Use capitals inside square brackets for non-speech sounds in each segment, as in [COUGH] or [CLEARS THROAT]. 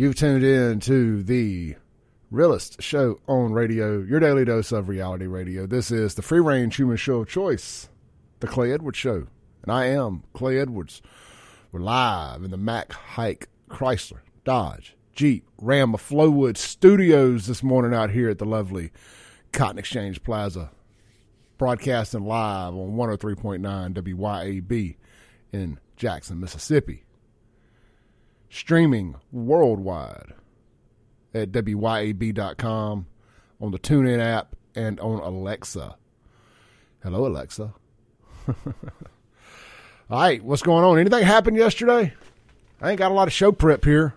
You've tuned in to the realest show on radio, your daily dose of reality radio. This is the free range human show of choice, the Clay Edwards Show. And I am Clay Edwards. We're live in the Mac Haik Chrysler, Dodge, Jeep, Ram of Flowood studios this morning out here at the lovely Cotton Exchange Plaza. Broadcasting live on 103.9 WYAB in Jackson, Mississippi. Streaming worldwide at WYAB.com, on the TuneIn app, and on Alexa. Hello, Alexa. [LAUGHS] All right, what's going on? Anything happened yesterday? I ain't got a lot of show prep here.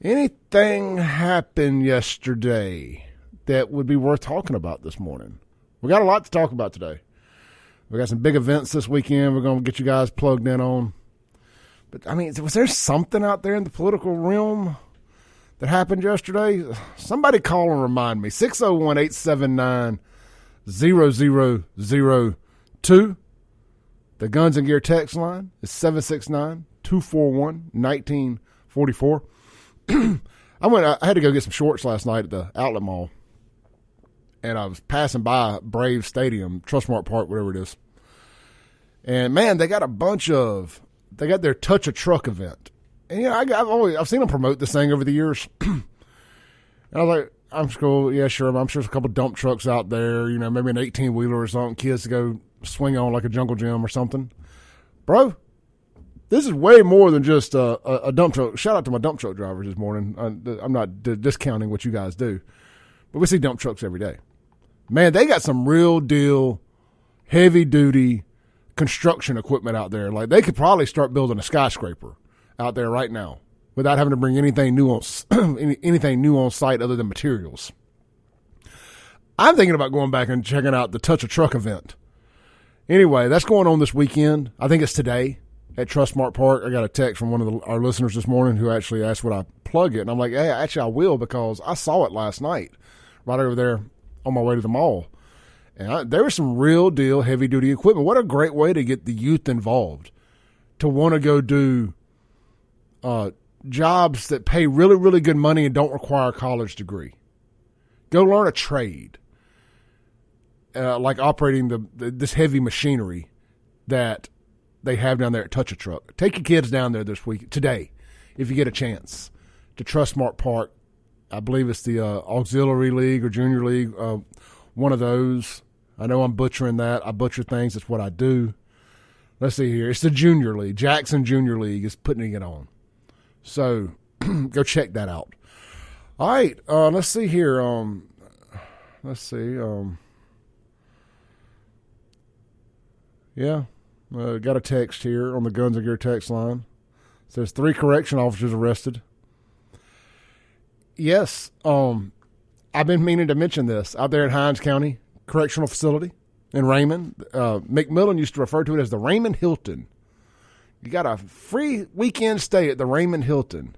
Anything happened yesterday that would be worth talking about this morning? We got a lot to talk about today. We got some big events this weekend. We're going to get you guys plugged in on. But I mean, was there something out there in the political realm that happened yesterday? Somebody call and remind me. 601 879 0002. The Guns and Gear text line is 769 241 1944. [CLEARS THROAT] I went. I had to go get some shorts last night at the outlet mall, and I was passing by Brave Stadium, Trustmark Park, whatever it is. And man, they got a bunch of. They got their Touch a Truck event, and you know, I, have always I've seen them promote this thing over the years. [CLEARS THROAT] and I was like, I'm cool. Yeah, sure. I'm sure there's a couple dump trucks out there. You know, maybe an 18 wheeler or something. Kids to go swing on like a jungle gym or something, bro. This is way more than just a, a, a dump truck. Shout out to my dump truck drivers this morning. I, I'm not d- discounting what you guys do, but we see dump trucks every day. Man, they got some real deal, heavy duty construction equipment out there. Like they could probably start building a skyscraper out there right now without having to bring anything new on [CLEARS THROAT] anything new on site other than materials. I'm thinking about going back and checking out the Touch a Truck event. Anyway, that's going on this weekend. I think it's today at Trustmark Park. I got a text from one of the, our listeners this morning who actually asked would I plug it, and I'm like, hey, actually I will because I saw it last night right over there on my way to the mall. And I, there was some real deal heavy duty equipment. What a great way to get the youth involved to want to go do uh, jobs that pay really, really good money and don't require a college degree. Go learn a trade, uh, like operating the, the this heavy machinery that they have down there at Touch a Truck. Take your kids down there this week today, if you get a chance, to Trustmark Park. I believe it's the uh, Auxiliary League or Junior League, uh, one of those. I know I'm butchering that. I butcher things. That's what I do. Let's see here. It's the Junior League. Jackson Junior League is putting it on. So [CLEARS THROAT] go check that out. All right. Uh, let's see here. Um, let's see. Um, yeah. Uh, got a text here on the Guns and Gear text line. It says three correction officers arrested. Yes, um, I've been meaning to mention this out there at Hinds County Correctional Facility in Raymond. Uh, McMillin used to refer to it as the Raymond Hilton. You got a free weekend stay at the Raymond Hilton.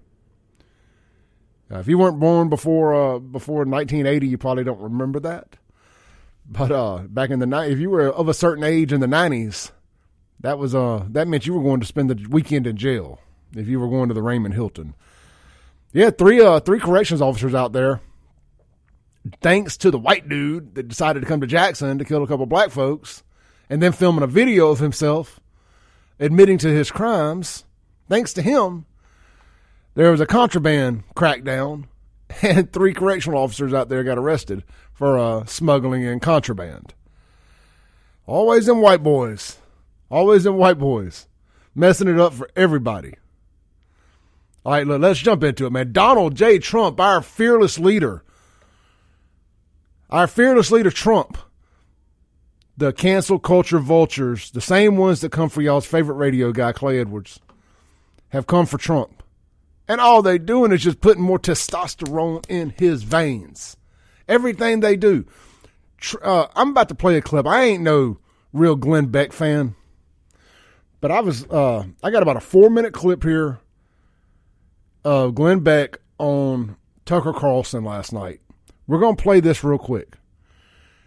Uh, if you weren't born before uh, before 1980, you probably don't remember that. But uh, back in the night, if you were of a certain age in the 90s, that was uh that meant you were going to spend the weekend in jail if you were going to the Raymond Hilton. Yeah, three uh three corrections officers out there. Thanks to the white dude that decided to come to Jackson to kill a couple black folks and then filming a video of himself admitting to his crimes. Thanks to him, there was a contraband crackdown [LAUGHS] and three correctional officers out there got arrested for uh, smuggling in contraband. Always them white boys. Always them white boys messing it up for everybody. All right, look, let's jump into it, man. Donald J. Trump, our fearless leader, our fearless leader, Trump, the cancel culture vultures, the same ones that come for y'all's favorite radio guy, Clay Edwards, have come for Trump. And all they're doing is just putting more testosterone in his veins. Everything they do. Uh, I'm about to play a clip. I ain't no real Glenn Beck fan. But I was uh, I got about a four minute clip here of Glenn Beck on Tucker Carlson last night. We're gonna play this real quick.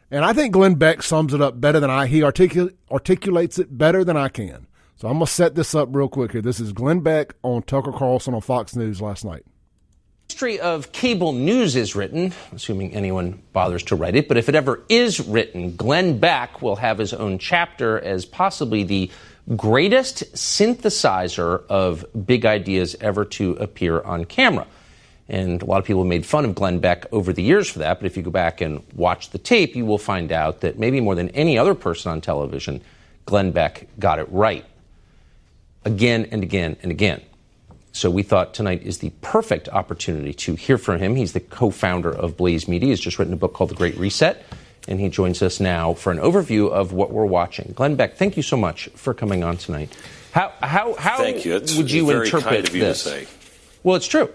And I think Glenn Beck sums it up better than I he articul- articulates it better than I can. So I'm gonna set this up real quick here. This is Glenn Beck on Tucker Carlson on Fox News last night. history of cable news is written, assuming anyone bothers to write it, but if it ever is written, Glenn Beck will have his own chapter as possibly the greatest synthesizer of big ideas ever to appear on camera. And a lot of people made fun of Glenn Beck over the years for that, but if you go back and watch the tape, you will find out that maybe more than any other person on television, Glenn Beck got it right again and again and again. So we thought tonight is the perfect opportunity to hear from him. He's the co-founder of Blaze Media. He's just written a book called The Great Reset, and he joins us now for an overview of what we're watching. Glenn Beck, thank you so much for coming on tonight. How how how thank you. It's would you interpret kind of you this? To say. Well, it's true.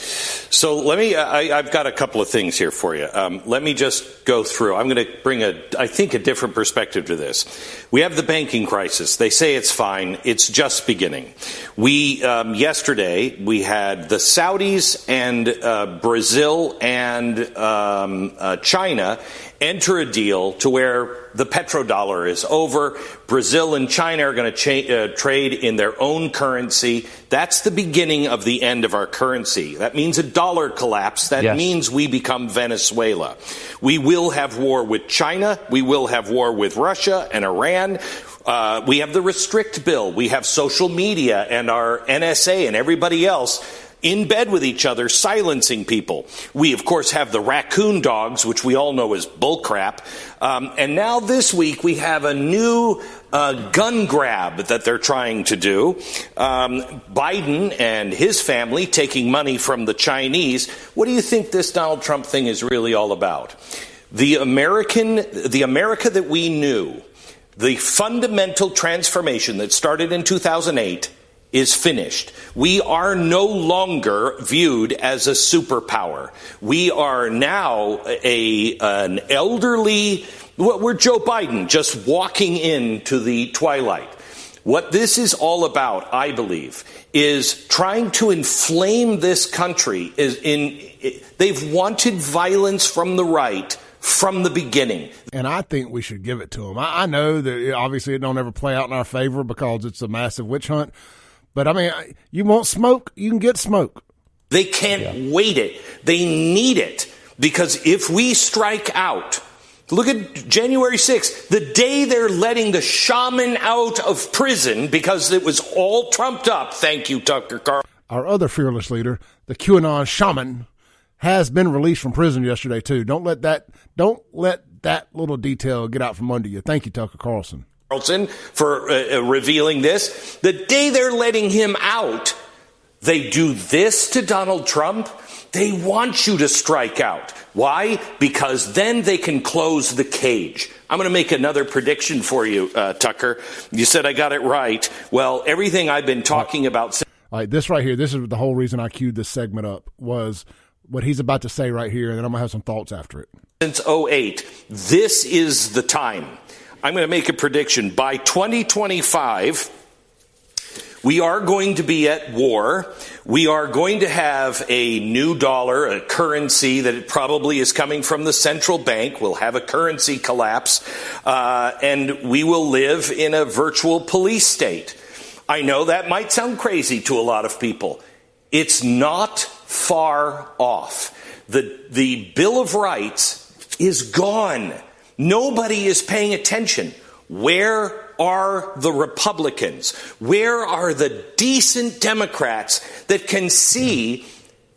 So let me, I, have got a couple of things here for you. Um, let me just go through. I'm going to bring a, I think, a different perspective to this. We have the banking crisis. They say it's fine. It's just beginning. We, um, yesterday, we had the Saudis and uh, Brazil and um, uh, China enter a deal to where the petrodollar is over. Brazil and China are going to cha- uh, trade in their own currency. That's the beginning of the end of our currency. That means a dollar collapse. That Yes. means we become Venezuela. We will have war with China. We will have war with Russia and Iran. Uh, we have the restrict bill. We have social media and our NSA and everybody else in bed with each other, silencing people. We, of course, have the raccoon dogs, which we all know is bullcrap. Um, and now this week we have a new uh, gun grab that they're trying to do. Um, Biden and his family taking money from the Chinese. What do you think this Donald Trump thing is really all about? The American, the America that we knew, the fundamental transformation that started in 2008 is finished. We are no longer viewed as a superpower. We are now a an elderly we're Joe Biden just walking into the twilight. What this is all about, I believe, is trying to inflame this country is in they've wanted violence from the right from the beginning. and I think we should give it to them. I, I know that obviously it don't ever play out in our favor because it's a massive witch hunt. But I mean, I- you want smoke, you can get smoke. They can't wait it. They need it. Because if we strike out, look at January 6th, the day they're letting the shaman out of prison because it was all trumped up. Thank you, Tucker Carlson. Our other fearless leader, the QAnon shaman, has been released from prison yesterday too. Don't let that don't let that little detail get out from under you. Thank you, Tucker Carlson. Carlson for uh, uh, revealing this. The day they're letting him out, they do this to Donald Trump. They want you to strike out. Why? Because then they can close the cage. I'm going to make another prediction for you, uh, Tucker. You said I got it right. Well, everything I've been talking about right, this right here, this is the whole reason I queued this segment up was what he's about to say right here, and then I'm gonna have some thoughts after it. since 08, this is the time. I'm going to make a prediction. By 2025, we are going to be at war. We are going to have a new dollar, a currency that probably is coming from the central bank. We'll have a currency collapse, uh, and we will live in a virtual police state. I know that might sound crazy to a lot of people. It's not far off. The, the Bill of Rights is gone. Nobody is paying attention. Where are the Republicans? Where are the decent Democrats that can see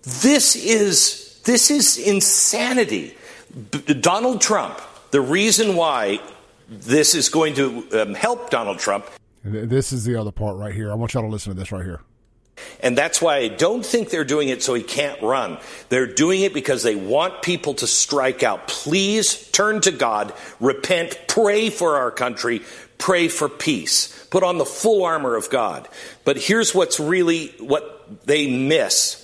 this is this is insanity? B- Donald Trump. The reason why this is going to um, help Donald Trump this is the other part right here. I want y'all to listen to this right here. And that's why I don't think they're doing it so he can't run. They're doing it because they want people to strike out. Please turn to God, repent, pray for our country, pray for peace. Put on the full armor of God. But here's what's really what they miss.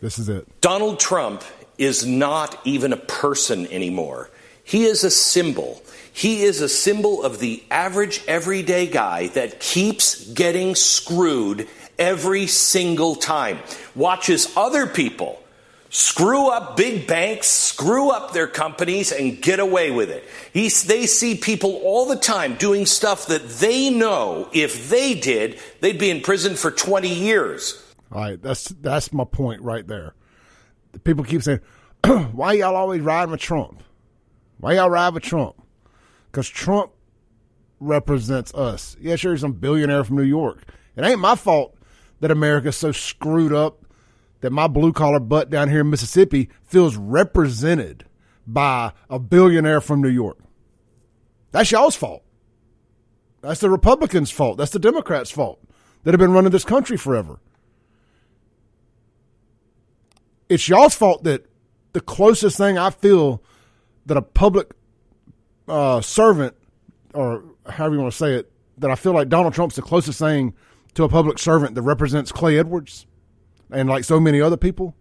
This is it. Donald Trump is not even a person anymore. He is a symbol. He is a symbol of the average everyday guy that keeps getting screwed every single time. Watches other people screw up big banks, screw up their companies, and get away with it. They see people all the time doing stuff that they know if they did, they'd be in prison for 20 years. All right, that's that's my point right there. people keep saying, [CLEARS THROAT] "Why y'all always riding with Trump? Why y'all ride with Trump?" Because Trump represents us. Yeah, sure, he's some billionaire from New York. It ain't my fault that America's so screwed up that my blue collar butt down here in Mississippi feels represented by a billionaire from New York. That's y'all's fault. That's the Republicans' fault. That's the Democrats' fault that have been running this country forever. It's y'all's fault that the closest thing I feel that a public uh, servant, or however you want to say it, that I feel like Donald Trump's the closest thing to a public servant that represents Clay Edwards and like so many other people.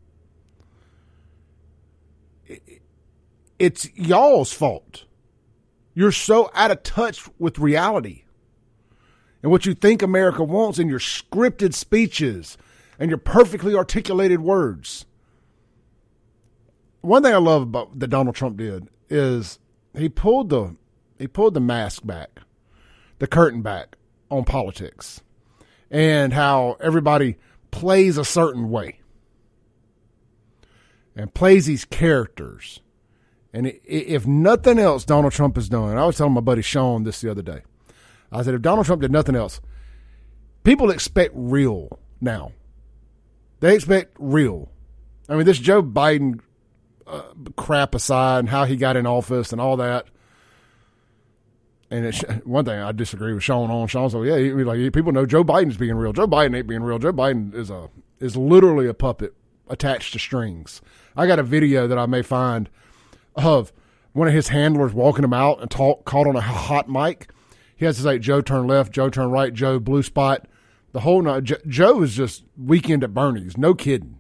It's y'all's fault. You're so out of touch with reality and what you think America wants in your scripted speeches and your perfectly articulated words. One thing I love about that Donald Trump did is he pulled the he pulled the mask back, the curtain back on politics, and how everybody plays a certain way and plays these characters. And if nothing else, Donald Trump is doing. I was telling my buddy Sean this the other day. I said, if Donald Trump did nothing else, people expect real now. They expect real. I mean, this Joe Biden uh, crap aside and how he got in office and all that. And it's, one thing I disagree with Sean on. Sean said, "Yeah, like people know Joe Biden's being real. Joe Biden ain't being real. Joe Biden is a is literally a puppet attached to strings." I got a video that I may find of one of his handlers walking him out and talk caught on a hot mic. He has to say, "Joe turn left, Joe turn right, Joe blue spot." The whole night, Joe is just weekend at Bernie's. No kidding.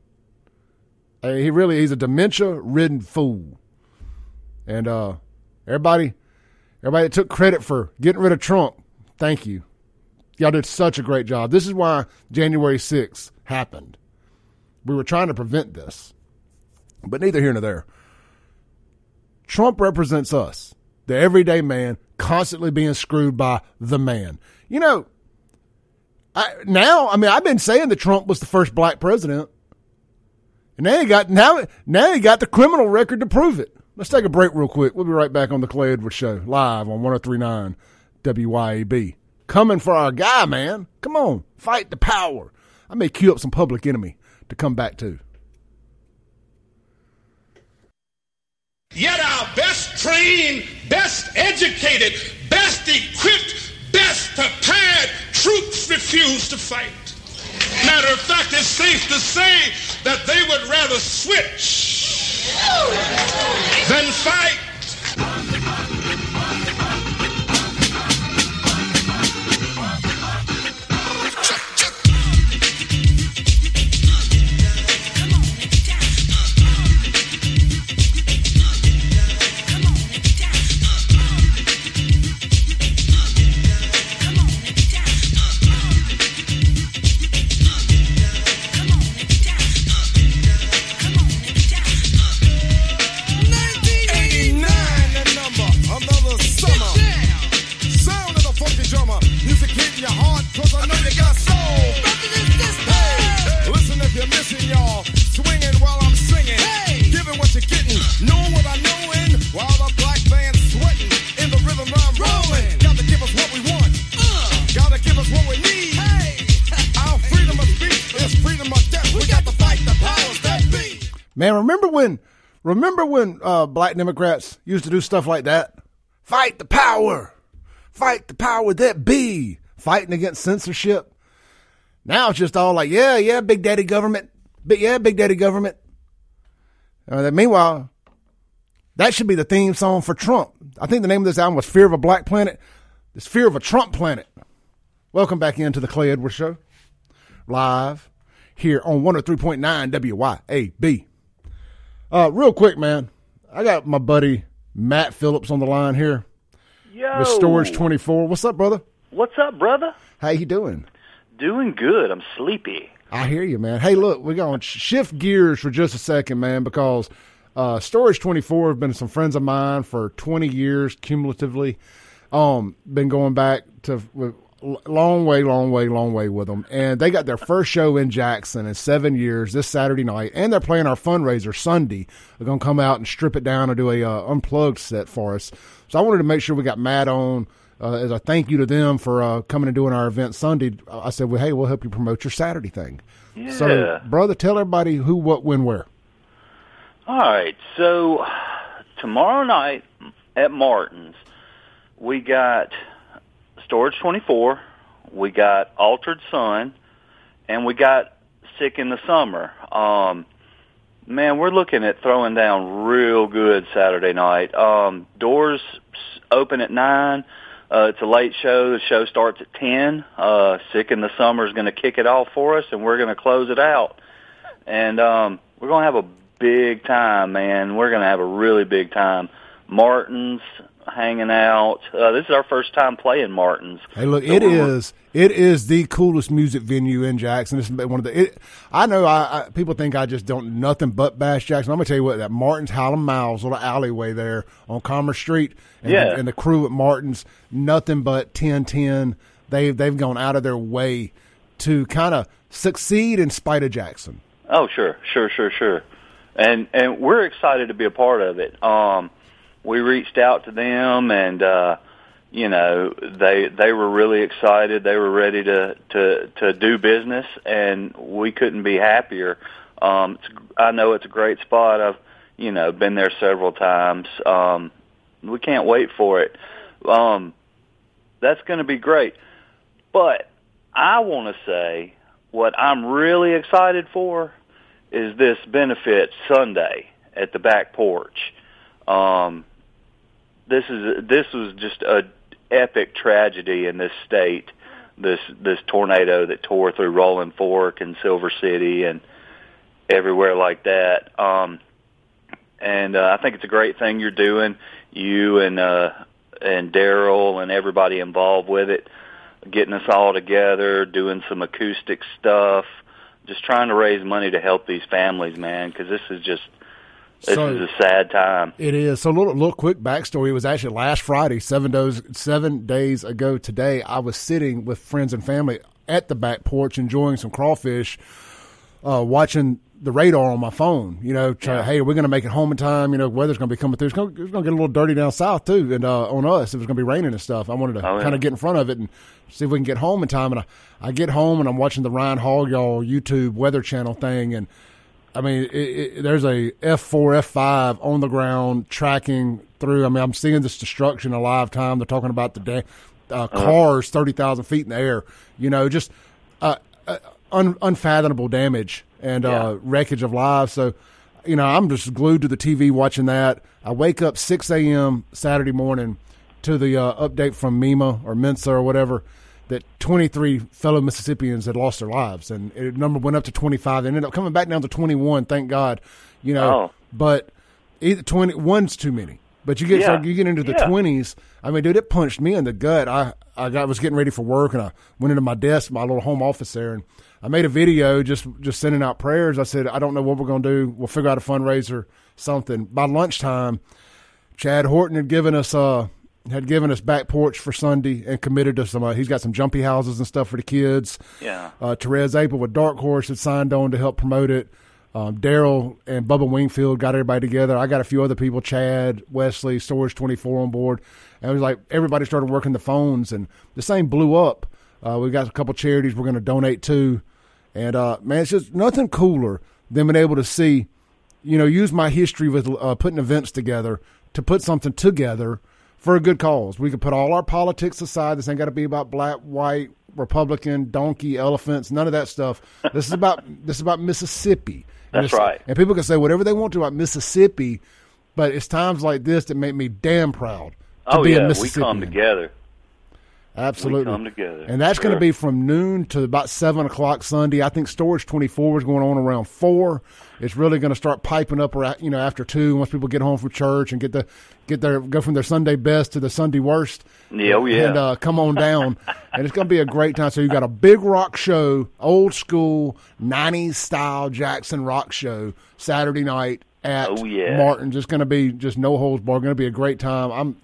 Uh, he really he's a dementia ridden fool, and uh, everybody Everybody that took credit for getting rid of Trump, thank you. Y'all did such a great job. This is why January 6th happened. We were trying to prevent this, but neither here nor there. Trump represents us, the everyday man, constantly being screwed by the man. You know, I, now, I mean, I've been saying that Trump was the first black president, and now he got now now he got the criminal record to prove it. Let's take a break real quick. We'll be right back on the Clay Edwards Show, live on 1039 WYAB. Coming for our guy, man. Come on, fight the power. I may cue up some public enemy to come back to. Yet our best trained, best educated, best equipped, best prepared troops refuse to fight. Matter of fact, it's safe to say that they would rather switch then fight. When remember when uh, black Democrats used to do stuff like that? Fight the power. Fight the power that be. Fighting against censorship. Now it's just all like, yeah, yeah, big daddy government. But yeah, big daddy government. Uh, meanwhile, that should be the theme song for Trump. I think the name of this album was Fear of a Black Planet. It's Fear of a Trump Planet. Welcome back into the Clay Edwards Show. Live here on 103.9 WYAB. Uh, real quick, man. I got my buddy Matt Phillips on the line here. Yo. With Storage 24. What's up, brother? What's up, brother? How you doing? Doing good. I'm sleepy. I hear you, man. Hey, look, we're going to shift gears for just a second, man, because uh, Storage 24 have been some friends of mine for 20 years cumulatively. Um, been going back to long way, long way, long way with them. And they got their first show in Jackson in seven years this Saturday night, and they're playing our fundraiser Sunday. They're gonna come out and strip it down and do a uh, unplugged set for us. So I wanted to make sure we got Matt on. Uh, as a thank you to them for uh, coming and doing our event Sunday, I said, "Well, hey, we'll help you promote your Saturday thing." Yeah. So, brother, tell everybody who, what, when, where. All right. So tomorrow night at Martin's, we got Storage 24, we got Altered Sun, and we got Sick in the Summer. Um, man, we're looking at throwing down real good Saturday night. Um, doors open at nine. Uh, it's a late show. The show starts at ten. Uh, Sick in the Summer is going to kick it off for us, and we're going to close it out. And um, we're going to have a big time, man. We're going to have a really big time. Martin's hanging out. Uh, this is our first time playing Martin's. Hey, look, So it is it is the coolest music venue in Jackson. This is one of the. It, I know I, I people think I just don't nothing but bash Jackson. I'm gonna tell you what that Martin's Howland Miles little alleyway there on Commerce Street, and, Yeah. the, and the crew at Martin's nothing but ten ten. They've they've gone out of their way to kind of succeed in spite of Jackson. Oh, sure, sure, sure, sure. And and we're excited to be a part of it. Um, we reached out to them, and uh, you know they they were really excited. They were ready to to to do business, and we couldn't be happier. Um, it's, I know it's a great spot. I've you know been there several times. Um, we can't wait for it. Um, that's going to be great. But I want to say what I'm really excited for is this benefit Sunday at the back porch. Um, this is this was just a epic tragedy in this state. This this tornado that tore through Rolling Fork and Silver City and everywhere like that. Um, and uh, I think it's a great thing you're doing. You and uh, and Daryl and everybody involved with it, getting us all together, doing some acoustic stuff, just trying to raise money to help these families, man. Because this is just this So- is a sad time. It is. So a little, little quick backstory. It was actually last Friday, seven days, seven days ago today. I was sitting with friends and family at the back porch, enjoying some crawfish, uh, watching the radar on my phone. You know, trying, hey, are we going to make it home in time? You know, weather's going to be coming through. It's going, it's going to get a little dirty down south too, and uh, on us, it was going to be raining and stuff. I wanted to Oh, yeah. kind of get in front of it and see if we can get home in time. And I, I get home and I'm watching the Ryan Hall y'all YouTube Weather Channel thing, and I mean, it, it, there's a F4, F5 on the ground tracking through. I mean, I'm seeing this destruction in live time. They're talking about the da- uh, cars 30,000 feet in the air. You know, just uh, uh, un- unfathomable damage and uh, wreckage of lives. So, you know, I'm just glued to the TV watching that. I wake up 6 a.m. Saturday morning to the uh, update from MEMA or Mensa or whatever that 23 fellow Mississippians had lost their lives, and it number went up to 25. They ended up coming back down to 21. Thank God, you know. Oh. But either 20 one's too many. But you get Yeah. so you get into the Yeah. 20s. I mean, dude, it punched me in the gut. I I got was getting ready for work, and I went into my desk, my little home office there, and I made a video just just sending out prayers. I said, I don't know what we're going to do. We'll figure out a fundraiser, something. By lunchtime, Chad Horton had given us uh had given us back porch for Sunday and committed to some. Uh, he's got some jumpy houses and stuff for the kids. Yeah. Uh, Therese April with Dark Horse had signed on to help promote it. Um, Daryl and Bubba Wingfield got everybody together. I got a few other people, Chad, Wesley, Storage 24 on board. And it was like everybody started working the phones, and the same blew up. Uh, we got a couple charities we're going to donate to. And, uh, man, it's just nothing cooler than being able to see, you know, use my history with uh, putting events together to put something together for a good cause. We can put all our politics aside. This ain't got to be about black, white, Republican, donkey, elephants, none of that stuff. This is about [LAUGHS] this is about Mississippi. And That's right. And people can say whatever they want to about Mississippi, but it's times like this that make me damn proud to Oh be a yeah, we Mississippian. come together. Absolutely. We come together. And that's going to be from noon to about 7 o'clock Sunday. I think Storage 24 is going on around 4. It's really going to start piping up around, you know, after 2 once people get home from church and get the get their go from their Sunday best to the Sunday worst. Yeah, oh, yeah. And uh, come on down. [LAUGHS] and it's going to be a great time. So you've got a big rock show, old school 90s style Jackson rock show Saturday night at Oh, yeah. Martin's. It's going to be just no holds barred. Going to be a great time. I'm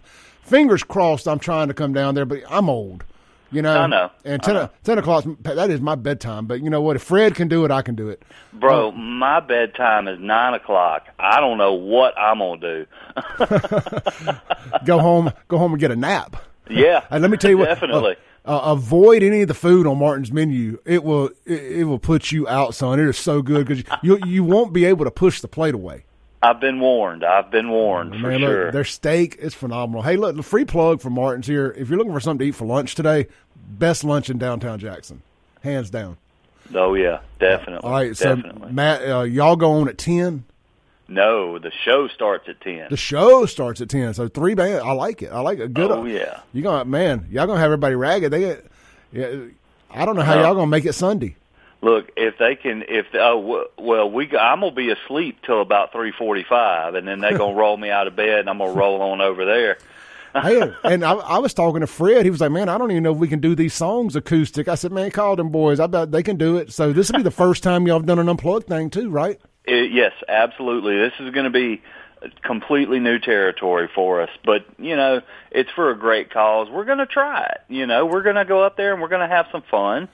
fingers crossed. I'm trying to come down there, but I'm old. You know, I know. And 10, know. 10 o'clock, that is my bedtime. But you know what? If Fred can do it, I can do it. Bro, my bedtime is nine o'clock. I don't know what I'm gonna do. [LAUGHS] Go home, go home and get a nap. yeah, And let me tell you what. definitely. Uh, uh, avoid any of the food on Martin's menu. It will it, it will put you out, son. It is so good because you you won't be able to push the plate away. I've been warned. I've been warned for Man, sure. look, their steak is phenomenal. Hey, look, the free plug for Martin's here. If you're looking for something to eat for lunch today, best lunch in downtown Jackson, hands down. oh yeah, definitely. All right, so definitely. Matt, uh, y'all go on at ten. no, the show starts at ten. The show starts at ten, so three bands. I like it. I like it. Good. Oh, yeah. You gonna man, y'all gonna have everybody ragged. They get. Yeah, I don't know how Uh, y'all gonna make it Sunday. Look, if they can, if oh w- well, we I'm gonna be asleep till about three forty-five, and then they're gonna roll me out of bed, and I'm gonna roll on over there. [LAUGHS] hey, and I, I was talking to Fred. He was like, "Man, I don't even know if we can do these songs acoustic." I said, "Man, call them boys. I bet they can do it." So this will be the first time y'all have done an unplugged thing too, right? It, yes, absolutely. This is going to be completely new territory for us, but you know, it's for a great cause. We're going to try it. You know, we're going to go up there and we're going to have some fun,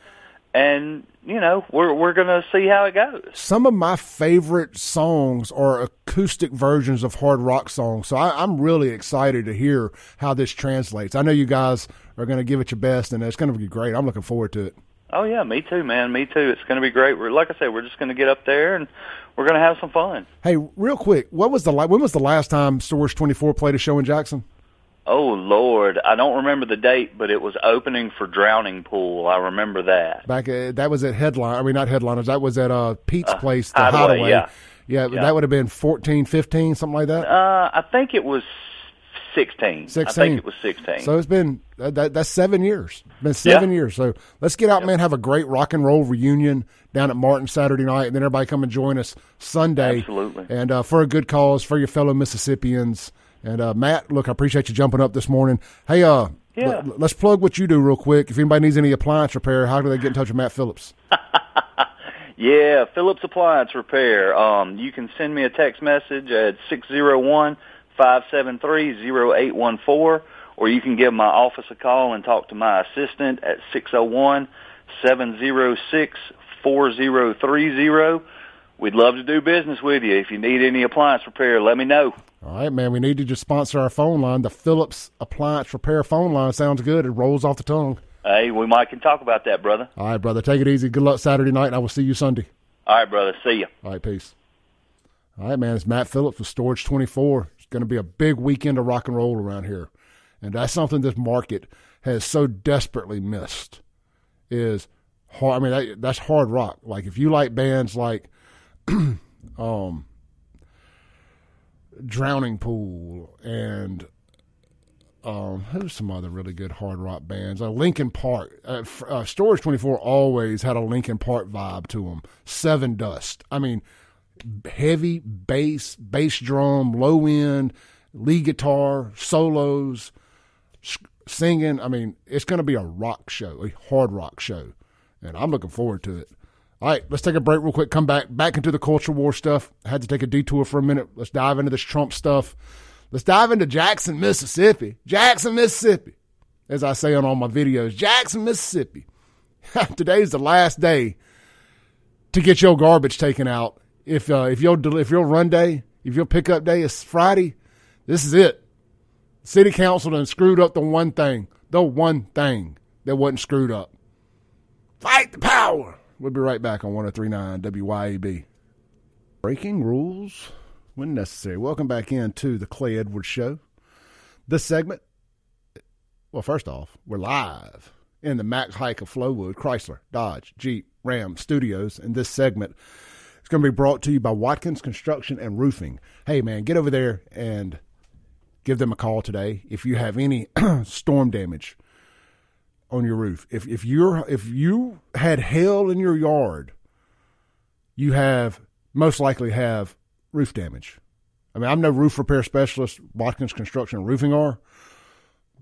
and you know, we're we're going to see how it goes. Some of my favorite songs are acoustic versions of hard rock songs. So I, I'm really excited to hear how this translates. I know you guys are going to give it your best, and it's going to be great. I'm looking forward to it. Oh yeah, me too, man. Me too. It's going to be great. We're like I said, we're just going to get up there and we're going to have some fun. Hey, real quick, what was the when was the last time Storage 24 played a show in Jackson? Oh Lord, I don't remember the date, but it was opening for Drowning Pool. I remember that. Back uh, that was at Headline. I mean, not Headliners. That was at uh, Pete's place, the Hideaway, Hideaway. yeah. yeah, Yeah. that would have been 14, 15, something like that. Uh, I think it was sixteen. 16. I think it was sixteen. So it's been that, that, that's seven years. Been seven Yeah. years. So let's get out, man. Have a great rock and roll reunion down at Martin Saturday night, and then everybody come and join us Sunday. Absolutely. And uh, for a good cause for your fellow Mississippians. And uh, Matt, look, I appreciate you jumping up this morning. Hey, uh, Yeah. l- let's plug what you do real quick. If anybody needs any appliance repair, how do they get in touch with Matt Phillips? [LAUGHS] Yeah, Phillips Appliance Repair. Um, you can send me a text message at six zero one five seven three zero eight one four, or you can give my office a call and talk to my assistant at six zero one seven zero six four zero three zero. We'd love to do business with you. If you need any appliance repair, let me know. All right, man. We need to just sponsor our phone line. The Phillips Appliance Repair phone line sounds good. It rolls off the tongue. Hey, we might can talk about that, brother. All right, brother. Take it easy. Good luck Saturday night, and I will see you Sunday. All right, brother. See you. All right, peace. All right, man. It's Matt Phillips with Storage 24. It's going to be a big weekend of rock and roll around here. And that's something this market has so desperately missed is hard. I mean, that, that's hard rock. Like if you like bands like [CLEARS THROAT] um, Drowning Pool and um, who's some other really good hard rock bands? Uh, Linkin Park. Uh, uh, Storage 24 always had a Linkin Park vibe to them. Sevendust. I mean, heavy bass, bass drum, low end, lead guitar, solos, s- singing. I mean, it's going to be a rock show, a hard rock show. And I'm looking forward to it. All right, let's take a break real quick. Come back back into the culture war stuff. I had to take a detour for a minute. Let's dive into this Trump stuff. Let's dive into Jackson, Mississippi. Jackson, Mississippi. As I say on all my videos, Jackson, Mississippi. [LAUGHS] Today's the last day to get your garbage taken out. If uh, if your if your run day, if your pickup day is Friday, this is it. City council done screwed up the one thing, the one thing that wasn't screwed up. Fight the power. We'll be right back on 1039 WYAB. Breaking rules when necessary. Welcome back into the Clay Edwards Show. This segment, well, first off, we're live in the Max Hike of Flowood, Chrysler, Dodge, Jeep, Ram studios. And this segment is going to be brought to you by Watkins Construction and Roofing. Hey, man, get over there and give them a call today if you have any [CLEARS THROAT] storm damage on your roof. If if you're if you had hail in your yard, you have most likely have roof damage. I mean, I'm no roof repair specialist. Watkins Construction and Roofing are,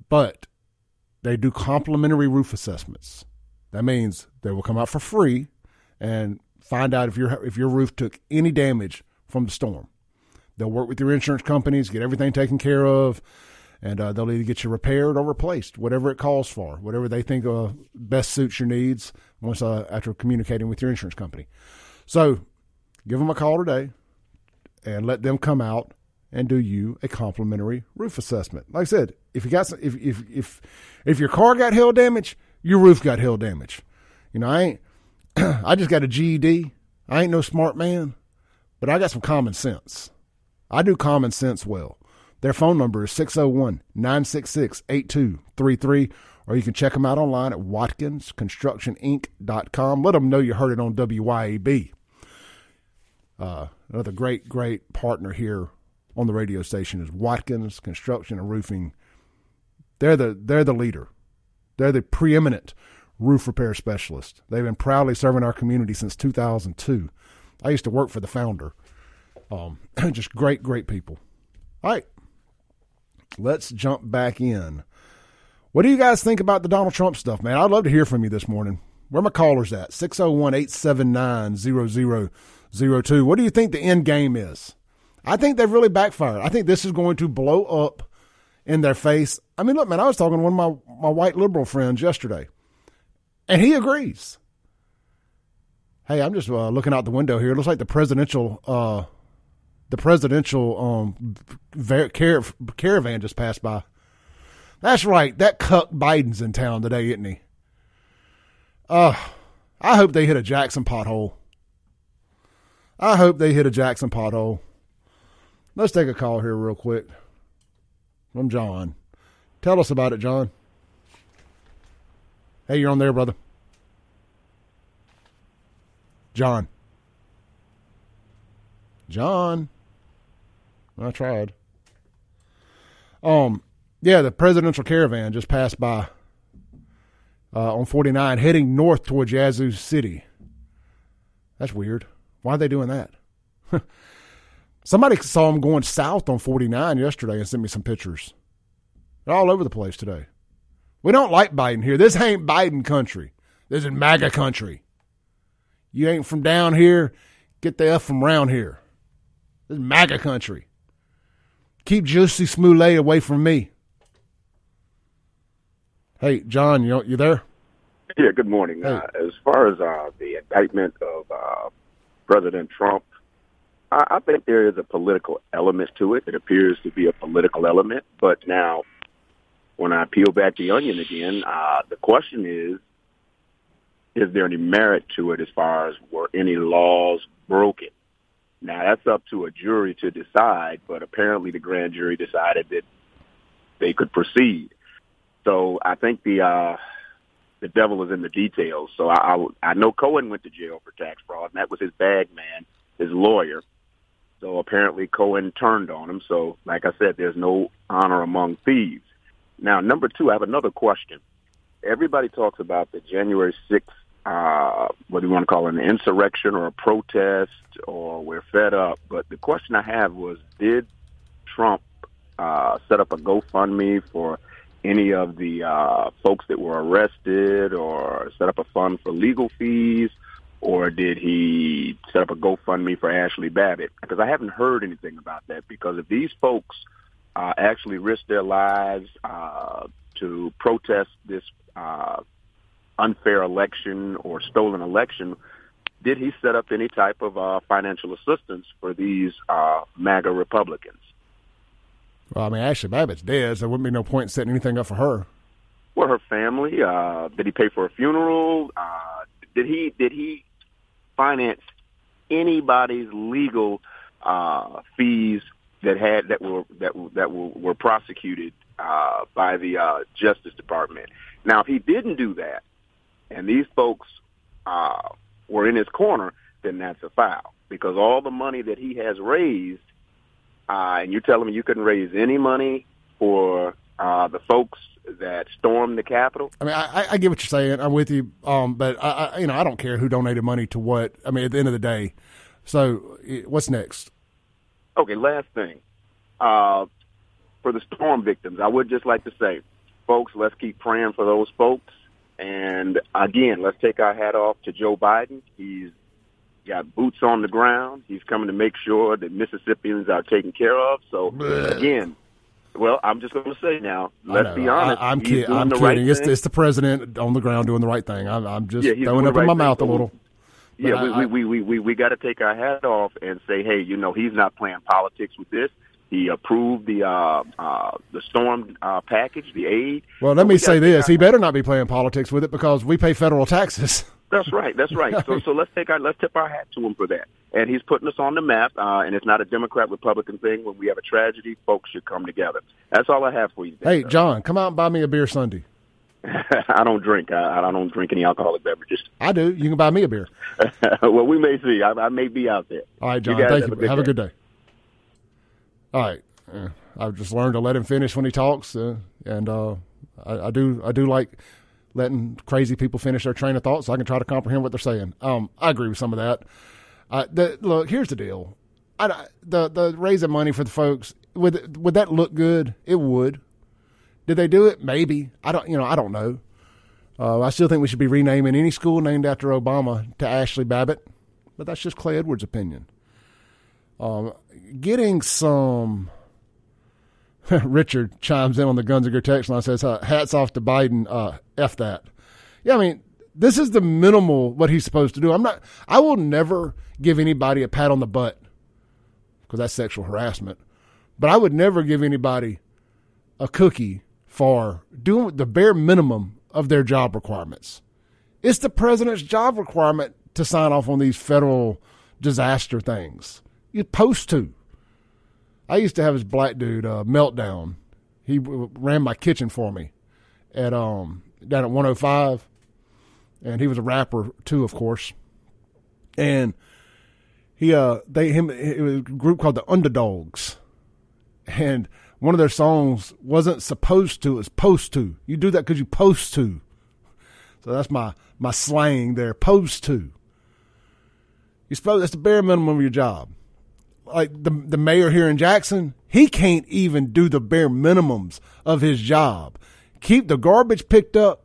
but they do complimentary roof assessments. That means they will come out for free and find out if your if your roof took any damage from the storm. They'll work with your insurance companies, get everything taken care of, and uh, they'll either get you repaired or replaced, whatever it calls for, whatever they think uh, best suits your needs. Once uh, after communicating with your insurance company, so give them a call today, and let them come out and do you a complimentary roof assessment. Like I said, if you got some, if if if if your car got hail damage, your roof got hail damage. You know, I ain't. [CLEARS THROAT] I just got a GED. I ain't no smart man, but I got some common sense. I do common sense well. Their phone number is 601 966 8233, or you can check them out online at watkinsconstructioninc.com. Let them know you heard it on WYAB. Uh, another great, great partner here on the radio station is Watkins Construction and Roofing. They're the they're the leader. They're the preeminent roof repair specialist. They've been proudly serving our community since 2002. I used to work for the founder. Um, [CLEARS THROAT] just great, great people. All right, let's jump back in. What do you guys think about the Donald Trump stuff, man? I'd love to hear from you this morning. Where my callers at? 601 879 0002. What do you think the end game is? I think they've really backfired. I think this is going to blow up in their face. I mean, look, man, I was talking to one of my, my white liberal friends yesterday, and he agrees. Hey, I'm just uh, looking out the window here. It looks like the presidential uh, the presidential um, car- caravan just passed by. That's right. That cuck Biden's in town today, isn't he? Uh, I hope they hit a Jackson pothole. I hope they hit a Jackson pothole. Let's take a call here real quick from John. Tell us about it, John. Hey, you're on there, brother. John. John. I tried. Um, yeah, the presidential caravan just passed by uh, on 49, heading north towards Yazoo City. That's weird. Why are they doing that? [LAUGHS] Somebody saw them going south on 49 yesterday and sent me some pictures. They're all over the place today. We don't like Biden here. This ain't Biden country. This is MAGA country. You ain't from down here. Get the F from around here. This is MAGA country. Keep Juicy Smollett away from me. Hey, John, you you there? Yeah. Good morning. Hey. Uh, as far as uh, the indictment of uh, President Trump, I, I think there is a political element to it. It appears to be a political element. But now, when I peel back the onion again, uh, the question is: Is there any merit to it as far as were any laws broken? Now that's up to a jury to decide, but apparently the grand jury decided that they could proceed. So I think the uh, the devil is in the details. So I, I I know Cohen went to jail for tax fraud, and that was his bag man, his lawyer. So apparently Cohen turned on him. So like I said, there's no honor among thieves. Now number two, I have another question. Everybody talks about the January 6th uh, what do you want to call it, an insurrection or a protest, or we're fed up. But the question I have was, did Trump uh, set up a GoFundMe for any of the uh, folks that were arrested, or set up a fund for legal fees, or did he set up a GoFundMe for Ashli Babbitt? Because I haven't heard anything about that. Because if these folks uh, actually risked their lives uh, to protest this uh, unfair election or stolen election, did he set up any type of uh, financial assistance for these uh, MAGA Republicans? Well, I mean, Ashli Babbitt's dead, so there wouldn't be no point in setting anything up for her. Well, her family. Uh, did he pay for a funeral? Uh, did he did he finance anybody's legal uh, fees that had that were that that were, were prosecuted uh, by the uh, Justice Department? Now, if he didn't do that, and these folks uh, were in his corner, then that's a foul because all the money that he has raised, uh, and you're telling me you couldn't raise any money for uh, the folks that stormed the Capitol. I mean, I, I get what you're saying. I'm with you, um, but I, I, you know, I don't care who donated money to what. I mean, at the end of the day, so what's next? Okay, last thing. Uh, for the storm victims, I would just like to say, folks, let's keep praying for those folks. And again, let's take our hat off to Joe Biden. He's got boots on the ground. He's coming to make sure that Mississippians are taken care of. So again, Well, I'm just going to say now. Let's be honest. I, am kid, I'm kidding. Right it's, it's, the president on the ground doing the right thing. I'm, I'm just yeah, throwing up in my thing. mouth a little. Yeah, I, we, we, we, we, we got to take our hat off and say, hey, you know, he's not playing politics with this. He approved the uh, uh, the storm uh, package, the aid. Well, let so me say this: he better not be playing politics with it because we pay federal taxes. [LAUGHS] That's right. That's right. So, so let's take our let's tip our hat to him for that. And he's putting us on the map. Uh, and it's not a Democrat Republican thing. When we have a tragedy, folks should come together. That's all I have for you. Today, hey, sir. John, come out and buy me a beer Sunday. [LAUGHS] I don't drink. I, I don't drink any alcoholic beverages. I do. You can buy me a beer. [LAUGHS] well, we may see. I, I, may be out there. All right, John. You thank have you. A have a good day. All right. Uh, I've just learned to let him finish when he talks, uh, and uh, I, I, do. I do like letting crazy people finish their train of thought, so I can try to comprehend what they're saying. Um, I agree with some of that. Uh, the, look, here's the deal. I, the the raising money for the folks would would that look good? It would. Did they do it? Maybe. I don't. You know, I don't know. Uh, I still think we should be renaming any school named after Obama to Ashli Babbitt, but that's just Clay Edwards' opinion. Um, getting some. [LAUGHS] Richard chimes in on the Gear text line says, "Hats off to Biden. Uh, f that." Yeah, I mean, this is the minimal what he's supposed to do. I'm not. I will never give anybody a pat on the butt because that's sexual harassment. But I would never give anybody a cookie for doing the bare minimum of their job requirements. It's the president's job requirement to sign off on these federal disaster things. You're supposed to. I used to have this black dude uh, meltdown. He ran my kitchen for me at um down at 105, and he was a rapper too, of course. And he uh they him it was a group called the Underdogs, and one of their songs wasn't supposed to, it's post to. You do that because you post to. So that's my, my slang there, post to. You suppose that's the bare minimum of your job. Like the the mayor here in Jackson, he can't even do the bare minimums of his job. Keep the garbage picked up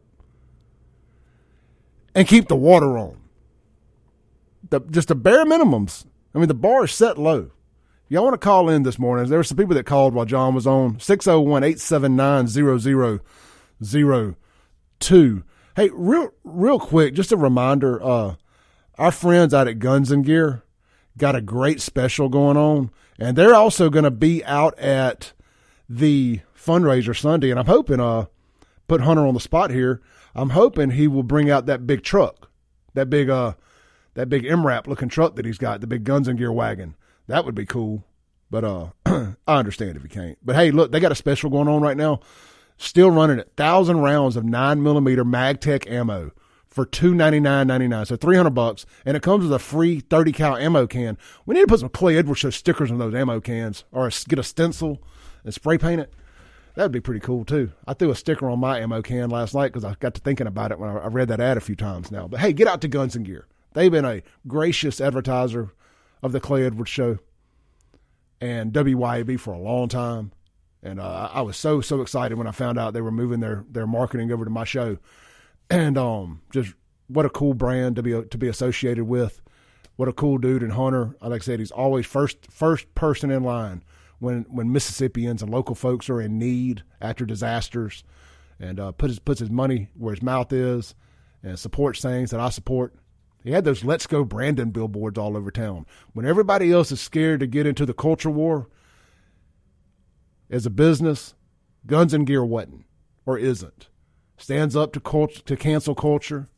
and keep the water on. The, just the bare minimums. I mean, the bar is set low. Y'all want to call in this morning? There were some people that called while John was on 601 879 0002. Hey, real, real quick, just a reminder uh, our friends out at Guns and Gear got a great special going on, and they're also going to be out at the fundraiser Sunday. And I'm hoping, uh, put Hunter on the spot here. I'm hoping he will bring out that big truck, that big, uh, that big MRAP looking truck that he's got, the big Guns and Gear wagon. That would be cool. But uh, [CLEARS THROAT] I understand if you can't. But hey, look, they got a special going on right now. Still running it. Thousand rounds of nine millimeter MagTech ammo for two ninety nine ninety nine. So three hundred bucks, and it comes with a free thirty cal ammo can. We need to put some Clay Edwards show stickers on those ammo cans, or get a stencil and spray paint it. That would be pretty cool too. I threw a sticker on my ammo can last night because I got to thinking about it when I read that ad a few times now. But hey, get out to Guns and Gear. They've been a gracious advertiser of the Clay Edwards Show and WYAB for a long time. And uh, I was so so excited when I found out they were moving their their marketing over to my show, and um, just what a cool brand to be to be associated with. What a cool dude and Hunter. Like I said, he's always first first person in line when when Mississippians and local folks are in need after disasters, and uh, puts puts his money where his mouth is, and supports things that I support. He had those Let's Go Brandon billboards all over town. When everybody else is scared to get into the culture war as a business, Guns and Gear wasn't or isn't. Stands up to cult- to cancel culture.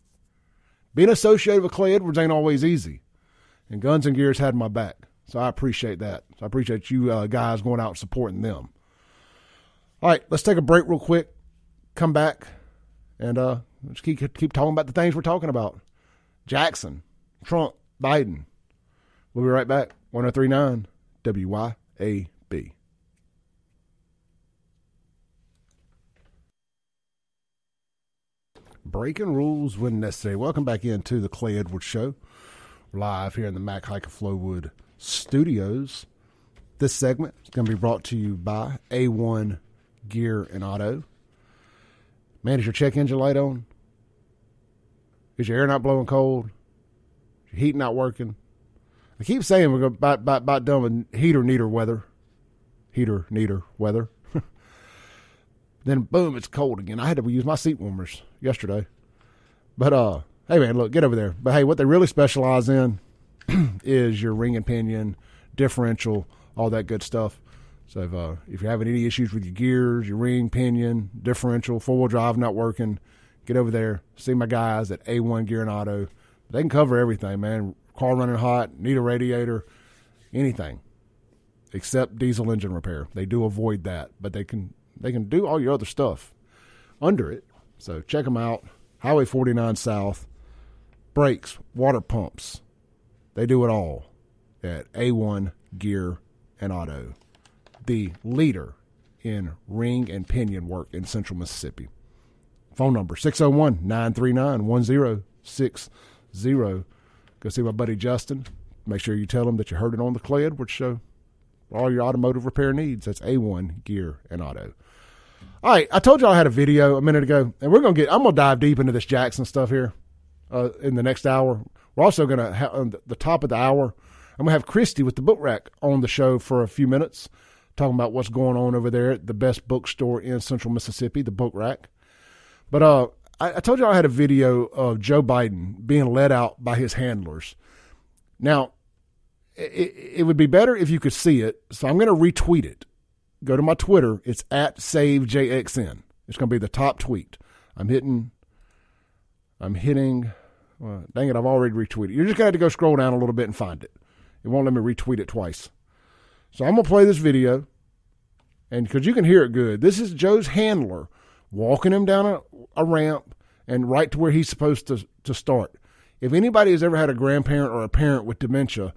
Being associated with Clay Edwards ain't always easy. And Guns and Gear's had my back. So I appreciate that. So I appreciate you uh, guys going out and supporting them. All right, let's take a break real quick. Come back and uh, let's keep keep talking about the things we're talking about. Jackson, Trump, Biden. We'll be right back. 1039 WYAB. Breaking rules when necessary. Welcome back into the Clay Edwards Show, live here in the Mac Haik Flowood studios. This segment is going to be brought to you by A1 Gear and Auto. Man, is your check engine light on? Is your air not blowing cold? Is your heat not working? I keep saying we're about, about, about done with heater neater weather. Heater neater weather. Then boom, it's cold again. I had to use my seat warmers yesterday. But uh, hey man, look, get over there. But hey, what they really specialize in [CLEARS THROAT] is your ring and pinion, differential, all that good stuff. So if, uh, if you're having any issues with your gears, your ring, pinion, differential, four wheel drive not working, get over there. See my guys at A1 Gear and Auto. They can cover everything, man. Car running hot, need a radiator, anything except diesel engine repair. They do avoid that, but they can they can do all your other stuff under it. So check them out. Highway 49 South, brakes, water pumps. They do it all at A1 Gear and Auto, the leader in ring and pinion work in central Mississippi. Phone number 601 939 1060. Go see my buddy Justin. Make sure you tell him that you heard it on the Clay Edwards show. All your automotive repair needs. That's A1 Gear and Auto. All right, I told you I had a video a minute ago, and we're gonna get. I'm gonna dive deep into this Jackson stuff here uh, in the next hour. We're also gonna have on the top of the hour. I'm gonna have Christy with the Book Rack on the show for a few minutes, talking about what's going on over there at the best bookstore in Central Mississippi, the Book Rack. But uh, I, I told you I had a video of Joe Biden being led out by his handlers. Now, it, it would be better if you could see it, so I'm to retweet it go to my Twitter. It's at SaveJXN. It's going to be the top tweet. I'm hitting. I'm hitting. Well, dang it! I've already retweeted. You're just going to have to go scroll down a little bit and find it. It won't let me retweet it twice. So I'm going to play this video, and because you can hear it good. This is Joe's handler walking him down a, a ramp and right to where he's supposed to to start. If anybody has ever had a grandparent or a parent with dementia,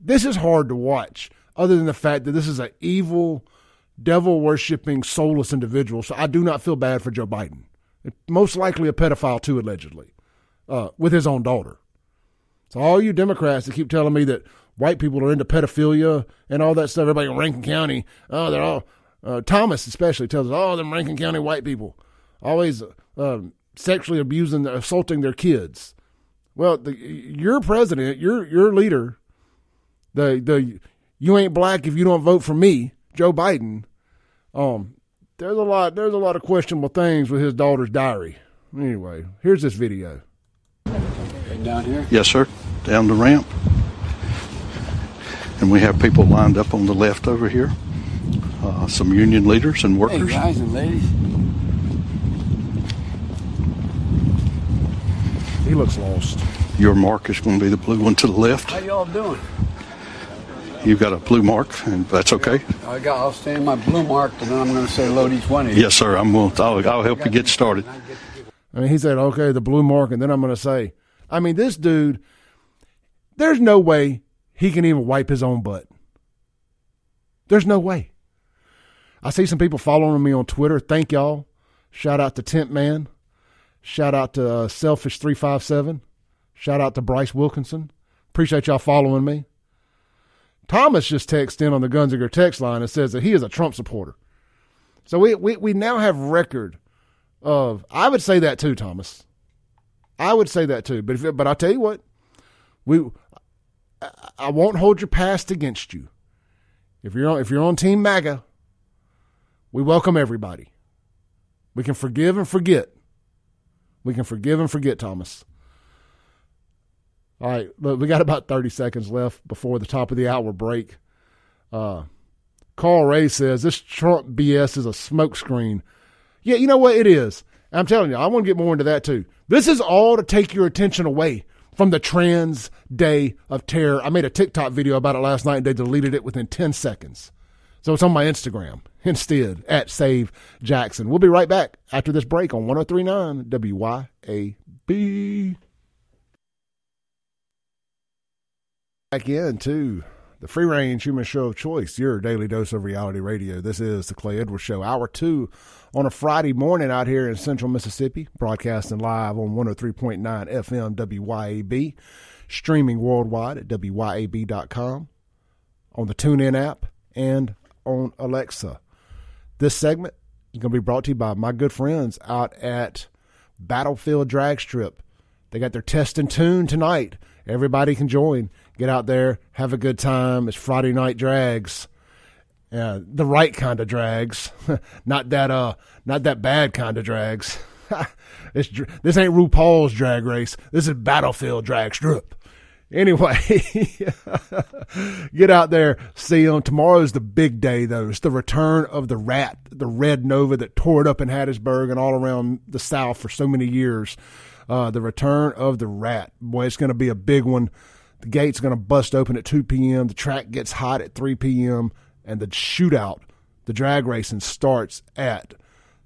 this is hard to watch. Other than the fact that this is an evil devil worshipping, soulless individual. So I do not feel bad for Joe Biden. Most likely a pedophile, too, allegedly, uh, with his own daughter. So all you Democrats that keep telling me that white people are into pedophilia and all that stuff, everybody in Rankin County, oh, they're all, uh, Thomas especially tells us, oh, them Rankin County white people always uh, sexually abusing, assaulting their kids. Well, the, your president, your your leader, the the you ain't black if you don't vote for me Joe Biden, um, there's a lot there's a lot of questionable things with his daughter's diary. Anyway, here's this video. Down here? Yes, sir. Down the ramp. And we have people lined up on the left over here. Uh, some union leaders and workers. Hey, guys and ladies. He looks lost. Your mark is going to be the blue one to the left. How y'all doing? You've got a blue mark, and that's okay. I got. I'll stand my blue mark, and then I'm going to say load each one of you. Yes, sir. I'm going. To, I'll, I'll help you get started. I mean, he said, "Okay, the blue mark," and then I'm going to say, I mean, this dude. There's no way he can even wipe his own butt. There's no way. I see some people following me on Twitter. Thank y'all. Shout out to Tent Man. Shout out to uh, Selfish three five seven. Shout out to Bryce Wilkinson. Appreciate y'all following me. Thomas just texted in on the Gear text line and says that he is a Trump supporter. So we, we, we now have record of, I would say that too, Thomas. I would say that too. But if, but I'll tell you what, we, I won't hold your past against you. If you're on, if you're on Team MAGA, we welcome everybody. We can forgive and forget. We can forgive and forget, Thomas. All right, look, we got about 30 seconds left before the top of the hour break. Uh, Carl Ray says this Trump BS is a smokescreen. Yeah, you know what? It is. I'm telling you, I want to get more into that too. This is all to take your attention away from the trans day of terror. I made a TikTok video about it last night and they deleted it within 10 seconds. So it's on my Instagram instead at Save Jackson. We'll be right back after this break on 1039 WYAB. Back into the free range human show of choice, your daily dose of reality radio. This is the Clay Edwards Show, hour two on a Friday morning out here in central Mississippi, broadcasting live on 103.9 FM WYAB, streaming worldwide at WYAB.com, on the TuneIn app, and on Alexa. This segment is going to be brought to you by my good friends out at Battlefield Drag Strip. They got their test and tune tonight. Everybody can join. Get out there, have a good time. It's Friday night drags. Yeah, the right kind of drags, [LAUGHS] not that uh, not that bad kind of drags. [LAUGHS] this this ain't RuPaul's drag race. This is Battlefield drag strip. Anyway, [LAUGHS] get out there, see them. Tomorrow's the big day, though. It's the return of the rat, the red Nova that tore it up in Hattiesburg and all around the South for so many years. Uh, the return of the rat. Boy, it's going to be a big one. The gate's going to bust open at 2 p.m. The track gets hot at 3 p.m. And the shootout, the drag racing, starts at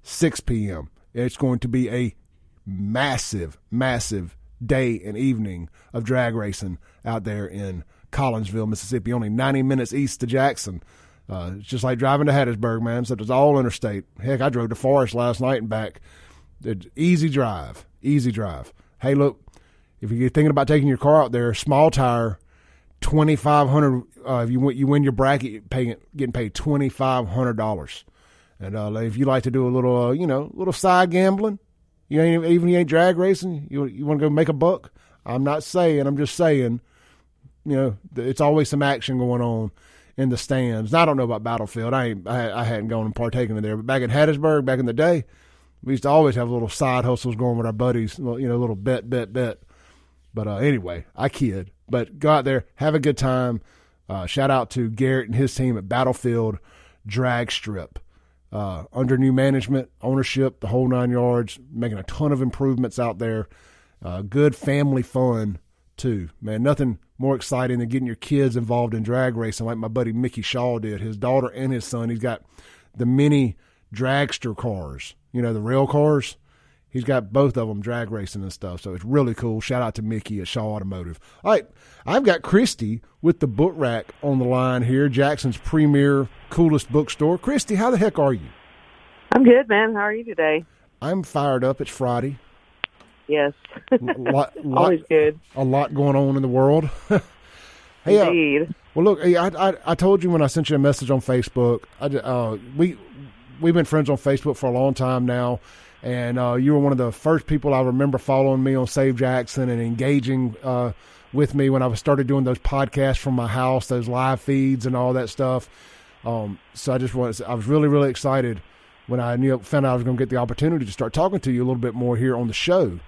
6 p.m. It's going to be a massive, massive day and evening of drag racing out there in Collinsville, Mississippi, only 90 minutes east of Jackson. Uh, it's just like driving to Hattiesburg, man. So it's all interstate. Heck, I drove to Forest last night and back. It's easy drive, easy drive. Hey, look, if you're thinking about taking your car out there, small tire, twenty five hundred. Uh, if you win, you win your bracket, paying getting paid twenty five hundred dollars. And uh, if you like to do a little, uh, you know, a little side gambling, you ain't even you ain't drag racing. You you want to go make a buck? I'm not saying. I'm just saying. You know, it's always some action going on in the stands. I don't know about Battlefield. I ain't, I, I hadn't gone and partaken in there. But back in Hattiesburg, back in the day, we used to always have little side hustles going with our buddies. You know, little bet, bet, bet. But uh, anyway, I kid. But go out there, have a good time. Uh, shout out to Garrett and his team at Battlefield Drag Strip uh, under new management, ownership, the whole nine yards, making a ton of improvements out there. Uh, good family fun too, man. Nothing more exciting than getting your kids involved in drag racing, like my buddy Mickey Shaw did. His daughter and his son. He's got the mini dragster cars, you know, the rail cars. He's got both of them drag racing and stuff, so it's really cool. Shout out to Mickey at Shaw Automotive. All right, I've got Christy with the book rack on the line here, Jackson's premier, coolest bookstore. Christy, how the heck are you? I'm good, man. How are you today? I'm fired up. It's Friday. Yes. lot, lot, [LAUGHS] Always good. A lot going on in the world. [LAUGHS] hey, uh, Indeed. well, look, hey, I, I I told you when I sent you a message on Facebook. I uh, we we've been friends on Facebook for a long time now and uh, you were one of the first people I remember following me on Save Jackson and engaging uh, with me when I started doing those podcasts from my house, those live feeds and all that stuff. Um, so I just was I was really really excited when I knew found out I was going to get the opportunity to start talking to you a little bit more here on the show.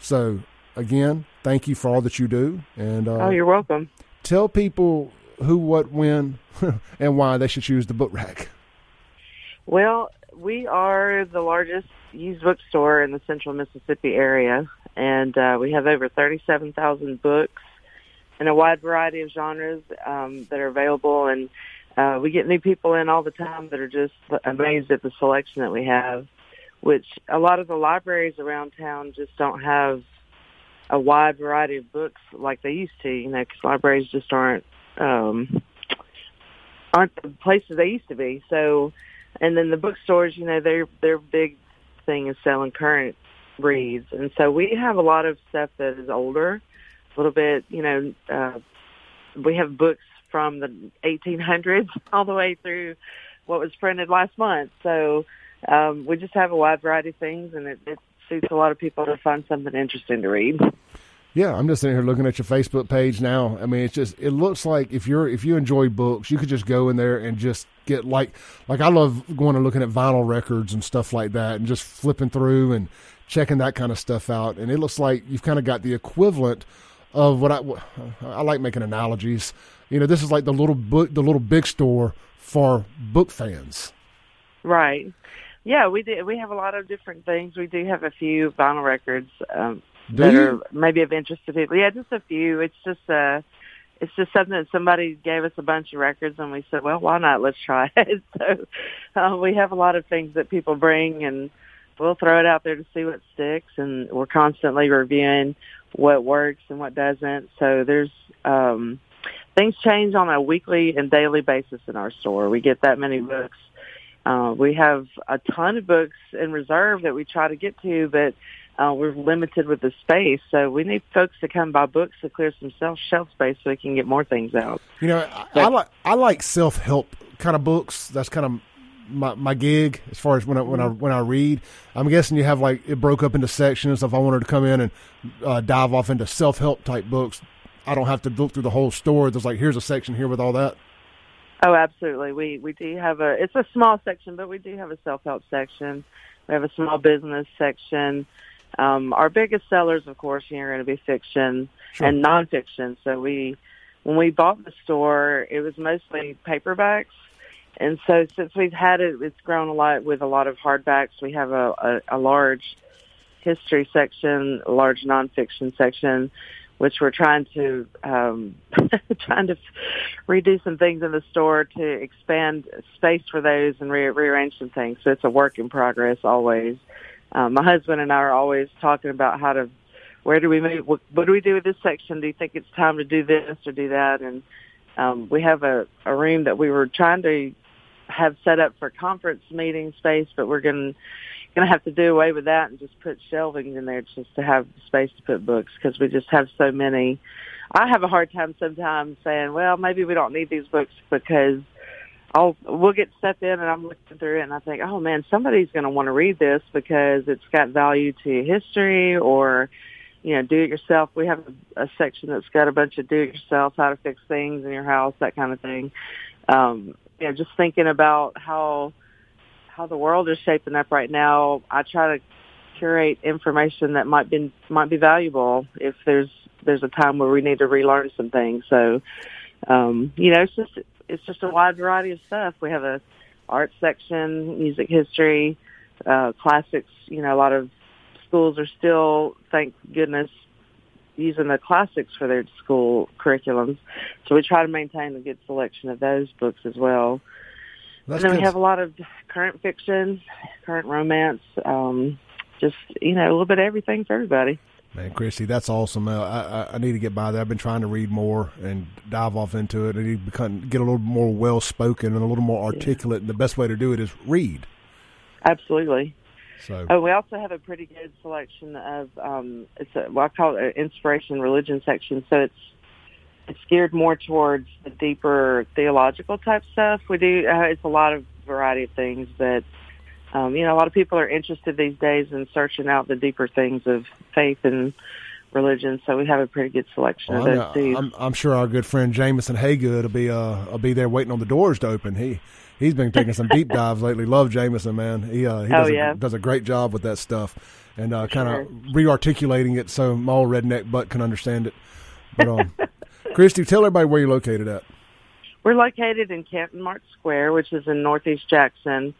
So again, thank you for all that you do, and uh, oh, you're welcome. Tell people who, what, when, [LAUGHS] and why they should choose the book rack. Well, we are the largest used bookstore in the central Mississippi area, and uh, we have over 37,000 books in a wide variety of genres um, that are available. And uh, we get new people in all the time that are just amazed at the selection that we have, which a lot of the libraries around town just don't have a wide variety of books like they used to, you know, because libraries just aren't um, aren't the places they used to be. So, and then the bookstores, you know, they're they're big thing is selling current reads, and so we have a lot of stuff that is older, a little bit, you know. Uh, we have books from the 1800s [LAUGHS] all the way through what was printed last month. So um, we just have a wide variety of things, and it, it suits a lot of people to find something interesting to read. Yeah, I'm just sitting here looking at your Facebook page now. I mean, it's just it looks like if you're if you enjoy books, you could just go in there and just get like like I love going and looking at vinyl records and stuff like that, and just flipping through and checking that kind of stuff out. And it looks like you've kind of got the equivalent of what I I like making analogies. You know, this is like the little book, the little big store for book fans. Right. Yeah, we do. We have a lot of different things. We do have a few vinyl records um, Do that you? are maybe of interest to people. Yeah, just a few. It's just uh it's just something that somebody gave us a bunch of records and we said, well, why not? Let's try [LAUGHS] it. So uh, we have a lot of things that people bring and we'll throw it out there to see what sticks and we're constantly reviewing what works and what doesn't. So there's um things change on a weekly and daily basis in our store. We get that many books. Uh, we have a ton of books in reserve that we try to get to, but uh, we're limited with the space. So we need folks to come buy books to clear some shelf, shelf space so we can get more things out. You know, I, I like I like self help kind of books. That's kind of my my gig as far as when I when I when I read. I'm guessing you have like it broke up into sections. If I wanted to come in and uh, dive off into self help type books, I don't have to look through the whole store. There's like here's a section here with all that. Oh, absolutely. We we do have a. It's a small section, but we do have a self help section. We have a small business section. Um, our biggest sellers, of course, are going to be fiction sure. and nonfiction. So we, when we bought the store, it was mostly paperbacks, and so since we've had it, it's grown a lot with a lot of hardbacks. We have a, a, a large history section, a large nonfiction section, which we're trying to um, [LAUGHS] trying to redo some things in the store to expand space for those and re- rearrange some things. So it's a work in progress always. Um, my husband and I are always talking about how to where do we move? What, what do we do with this section? Do you think it's time to do this or do that? And um, we have a, a room that we were trying to have set up for conference meeting space, but we're going going to have to do away with that and just put shelving in there just to have space to put books because we just have so many. I have a hard time sometimes saying, well, maybe we don't need these books because I'll we'll get stuff in and I'm looking through it and I think, oh man, somebody's going to want to read this because it's got value to history or you know, do it yourself. We have a, a section that's got a bunch of do it yourself, how to fix things in your house, that kind of thing. Um, you know, just thinking about how how the world is shaping up right now, I try to curate information that might be might be valuable if there's there's a time where we need to relearn some things. So, um, you know, it's just it's just a wide variety of stuff. We have a art section, music history, uh, classics. You know, a lot of schools are still, thank goodness, using the classics for their school curriculums. So we try to maintain a good selection of those books as well. That's and then good. we have a lot of current fiction, current romance, um, just you know a little bit of everything for everybody. Man, Christy, that's awesome. Uh, I, I need to get by there. I've been trying to read more and dive off into it. I need to become, get a little more well spoken and a little more articulate. Yeah. And the best way to do it is read. Absolutely. So, oh, we also have a pretty good selection of um, it's a, well, I call it an inspiration religion section. So it's it's geared more towards the deeper theological type stuff. We do uh, it's a lot of variety of things, but um, you know, a lot of people are interested these days in searching out the deeper things of faith and religion. So we have a pretty good selection well, of those too. I'm, I'm, sure our good friend Jameson Haygood will be uh will be there waiting on the doors to open. He he's been taking some deep [LAUGHS] dives lately. Love Jameson, man. He uh, he oh, does, oh, yeah. a, does a great job with that stuff and uh, kind of sure. re-articulating it so my old redneck butt can understand it. But um, [LAUGHS] Christy, tell everybody where you're located at. We're located in Canton Mart Square, which is in Northeast Jackson.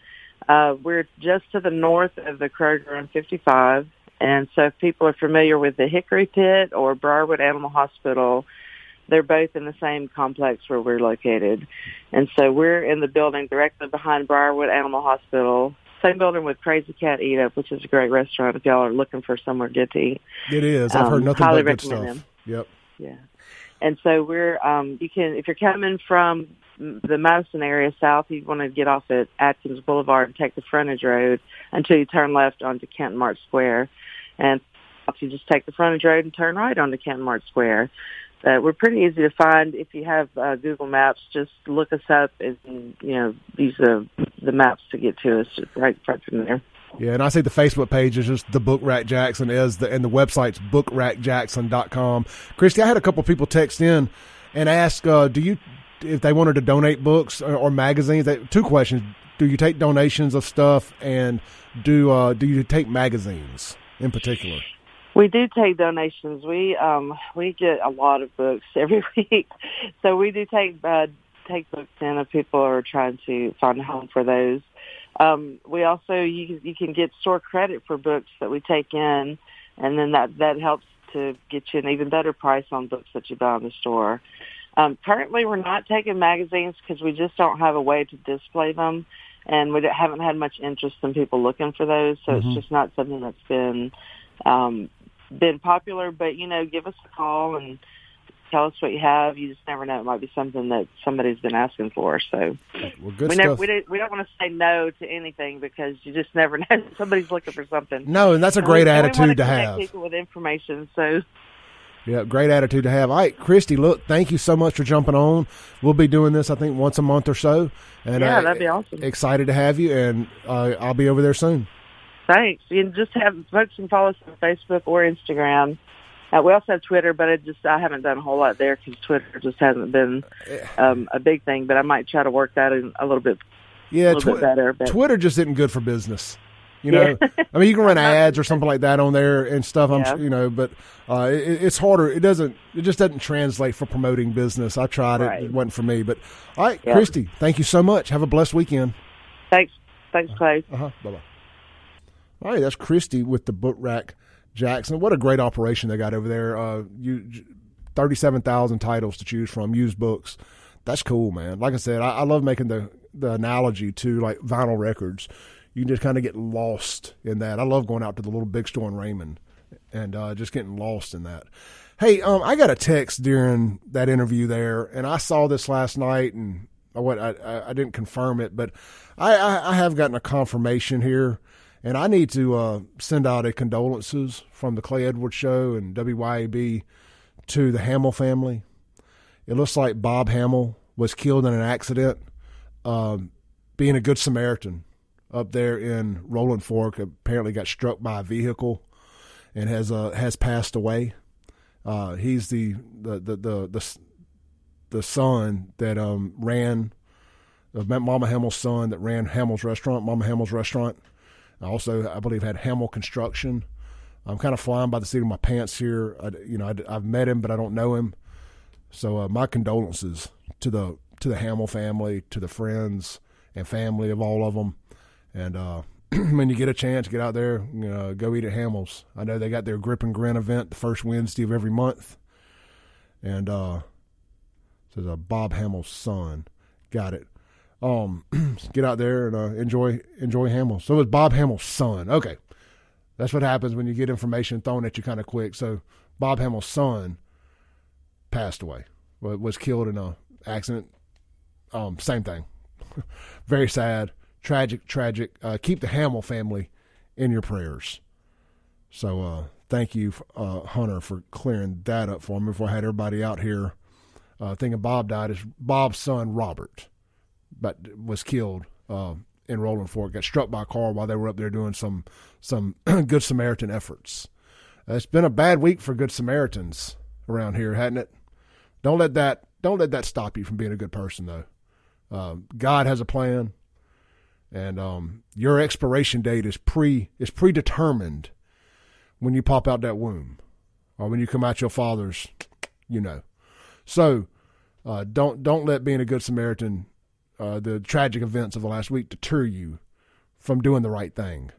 Uh, we're just to the north of the Kroger on 55. And so if people are familiar with the Hickory Pit or Briarwood Animal Hospital, they're both in the same complex where we're located. And so we're in the building directly behind Briarwood Animal Hospital. Same building with Crazy Cat Eat Up, which is a great restaurant if y'all are looking for somewhere good to eat. It is. I've um, heard nothing but good stuff. Them. Yep. Yeah. And so we're um you can if you're coming from the Madison area south, you want to get off at Atkins Boulevard and take the frontage road until you turn left onto Canton Mart Square. And you just take the frontage road and turn right onto Canton Mart Square. Uh, we're pretty easy to find if you have uh, Google Maps. Just look us up and you know these are the maps to get to us right right from there. Yeah, and I see the Facebook page is just the Book Rack Jackson is the and the website's bookrackjackson.com. Christy, I had a couple people text in and ask, uh, do you if they wanted to donate books or, or magazines? They, two questions: Do you take donations of stuff, and do uh, do you take magazines in particular? We do take donations. We um we get a lot of books [LAUGHS] every week, so we do take uh, take books in if people are trying to find a home for those. Um, we also you you can get store credit for books that we take in, and then that that helps to get you an even better price on books that you buy in the store. Um, currently, we're not taking magazines because we just don't have a way to display them, and we haven't had much interest in people looking for those. So mm-hmm. it's just not something that's been um, been popular. But you know, give us a call and tell us what you have. You just never know; it might be something that somebody's been asking for. So well, good we, never, we, don't, we don't want to say no to anything because you just never [LAUGHS] know somebody's looking for something. No, and that's a great we, attitude to, to have. People with information, so yeah, great attitude to have. All right, Christy, look, thank you so much for jumping on. We'll be doing this, I think, once a month or so. And yeah, that'd be awesome. Excited to have you, and uh, I'll be over there soon. Thanks. And just have folks can follow us on Facebook or Instagram. Uh, we also have Twitter, but I just I haven't done a whole lot there because Twitter just hasn't been um, a big thing. But I might try to work that in a little bit. Yeah, little bit better. But Twitter just isn't good for business. You know, I mean, you can [LAUGHS] run ads or something like that on there and stuff. I'm, Yeah. you know, but uh, it, it's harder. It doesn't. It just doesn't translate for promoting business. I tried it. Right. It wasn't for me. But all right, Yeah. Christy, thank you so much. Have a blessed weekend. thanks, thanks, Clay. Uh huh. Bye bye. All right, that's Christy with the Book Rack Jackson. What a great operation they got over there. Uh, you thirty-seven thousand titles to choose from, used books. That's cool, man. Like I said, I, I love making the the analogy to like vinyl records. You can just kind of get lost in that. I love going out to the little big store in Raymond and uh, just getting lost in that. Hey, um, I got a text during that interview there, and I saw this last night, and I what I, I, I didn't confirm it, but I, I, I have gotten a confirmation here, and I need to uh, send out a condolences from the Clay Edwards Show and WYAB to the Hamill family. It looks like Bob Hamill was killed in an accident, um, being a good Samaritan up there in Rolling Fork. Apparently, got struck by a vehicle and has uh, has passed away. Uh, he's the the the the the, the son that um, ran of Mama Hamill's son that ran Hamill's restaurant, Mama Hamill's restaurant. Also, I believe had Hamill Construction. I'm kind of flying by the seat of my pants here. I, you know, I, have met him, but I don't know him. So uh, my condolences to the to the Hamill family, to the friends and family of all of them. And uh, [CLEARS THROAT] when you get a chance, get out there, you know, go eat at Hamill's. I know they got their Grip and Grin event the first Wednesday of every month. And uh, says uh, Bob Hamill's son. Got it. Um, [CLEARS THROAT] get out there and uh, enjoy enjoy Hamill. So it was Bob Hamill's son. Okay, that's what happens when you get information thrown at you kind of quick. So Bob Hamill's son passed away. Was killed in a accident. Um, same thing. [LAUGHS] Very sad, tragic, tragic. Uh, keep the Hamill family in your prayers. So uh, thank you, uh, Hunter, for clearing that up for me before I had everybody out here uh, thinking Bob died. Is Bob's son Robert, but was killed uh, in Rolling Fork. Got struck by a car while they were up there doing some some [CLEARS THROAT] Good Samaritan efforts. Uh, it's been a bad week for Good Samaritans around here, hadn't it? Don't let that don't let that stop you from being a good person, though. Um, God has a plan, and um, your expiration date is pre is predetermined when you pop out that womb, or when you come out your father's, you know. So uh, don't don't let being a good Samaritan, uh, the tragic events of the last week, deter you from doing the right thing.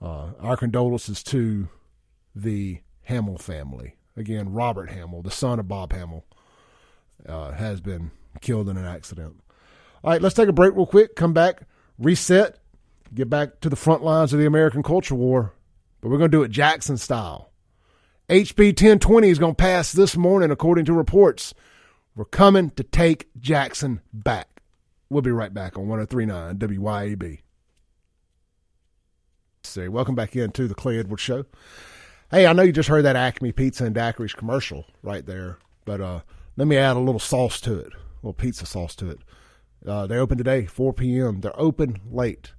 Uh, our condolences to the Hamill family. Again, Robert Hamill, the son of Bob Hamill, uh, has been killed in an accident. All right, let's take a break real quick. Come back, reset, get back to the front lines of the American culture war, but we're going to do it Jackson style. HB 1020 is going to pass this morning, according to reports. We're coming to take Jackson back. We'll be right back on 1039 WYAB. Say, welcome back in to the Clay Edwards Show. Hey, I know you just heard that Acme Pizza and Daiquiris commercial right there, but uh, let me add a little sauce to it, a little pizza sauce to it. Uh, they open today, 4 p.m. They're open late.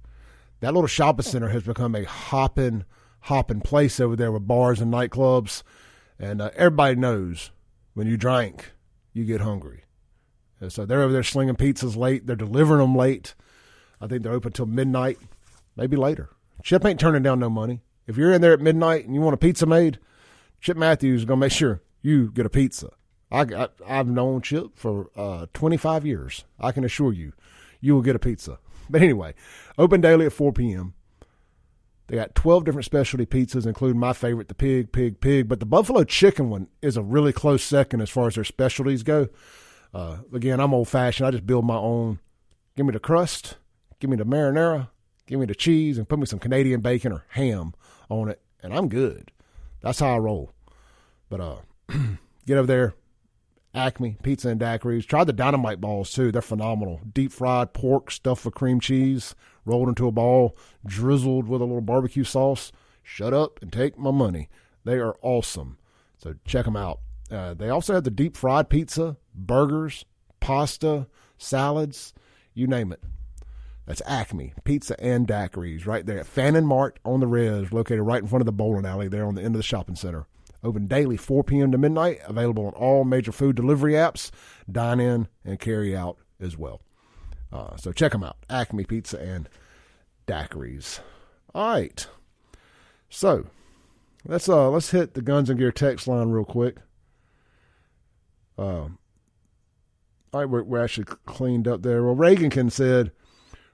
That little shopping center has become a hopping, hopping place over there with bars and nightclubs, and uh, everybody knows when you drink, you get hungry. And so they're over there slinging pizzas late. They're delivering them late. I think they're open till midnight, maybe later. Chip ain't turning down no money. If you're in there at midnight and you want a pizza made, Chip Matthews is gonna make sure you get a pizza. I, I I've known Chip for uh, 25 years. I can assure you, you will get a pizza. But anyway, open daily at 4 p.m. They got 12 different specialty pizzas, including my favorite, the pig, pig, pig. But the buffalo chicken one is a really close second as far as their specialties go. Uh, again, I'm old fashioned. I just build my own. Give me the crust, give me the marinara, give me the cheese, and put me some Canadian bacon or ham on it, and I'm good. That's how I roll. But uh, [CLEARS THROAT] get over there, Acme Pizza and Daiquiris. Try the dynamite balls too; they're phenomenal. Deep fried pork stuffed with cream cheese, rolled into a ball, drizzled with a little barbecue sauce. Shut up and take my money. They are awesome. So check them out. Uh, they also have the deep fried pizza, burgers, pasta, salads, you name it. That's Acme Pizza and Daiquiris right there at Fannin Mart on the Res, located right in front of the bowling alley there on the end of the shopping center. Open daily, 4 p.m. to midnight. Available on all major food delivery apps, dine in and carry out as well. Uh, so check them out. Acme Pizza and Daiquiris. All right. So let's uh let's hit the Guns and Gear text line real quick. Um, we're, we're actually cleaned up there. Well, Reagankin said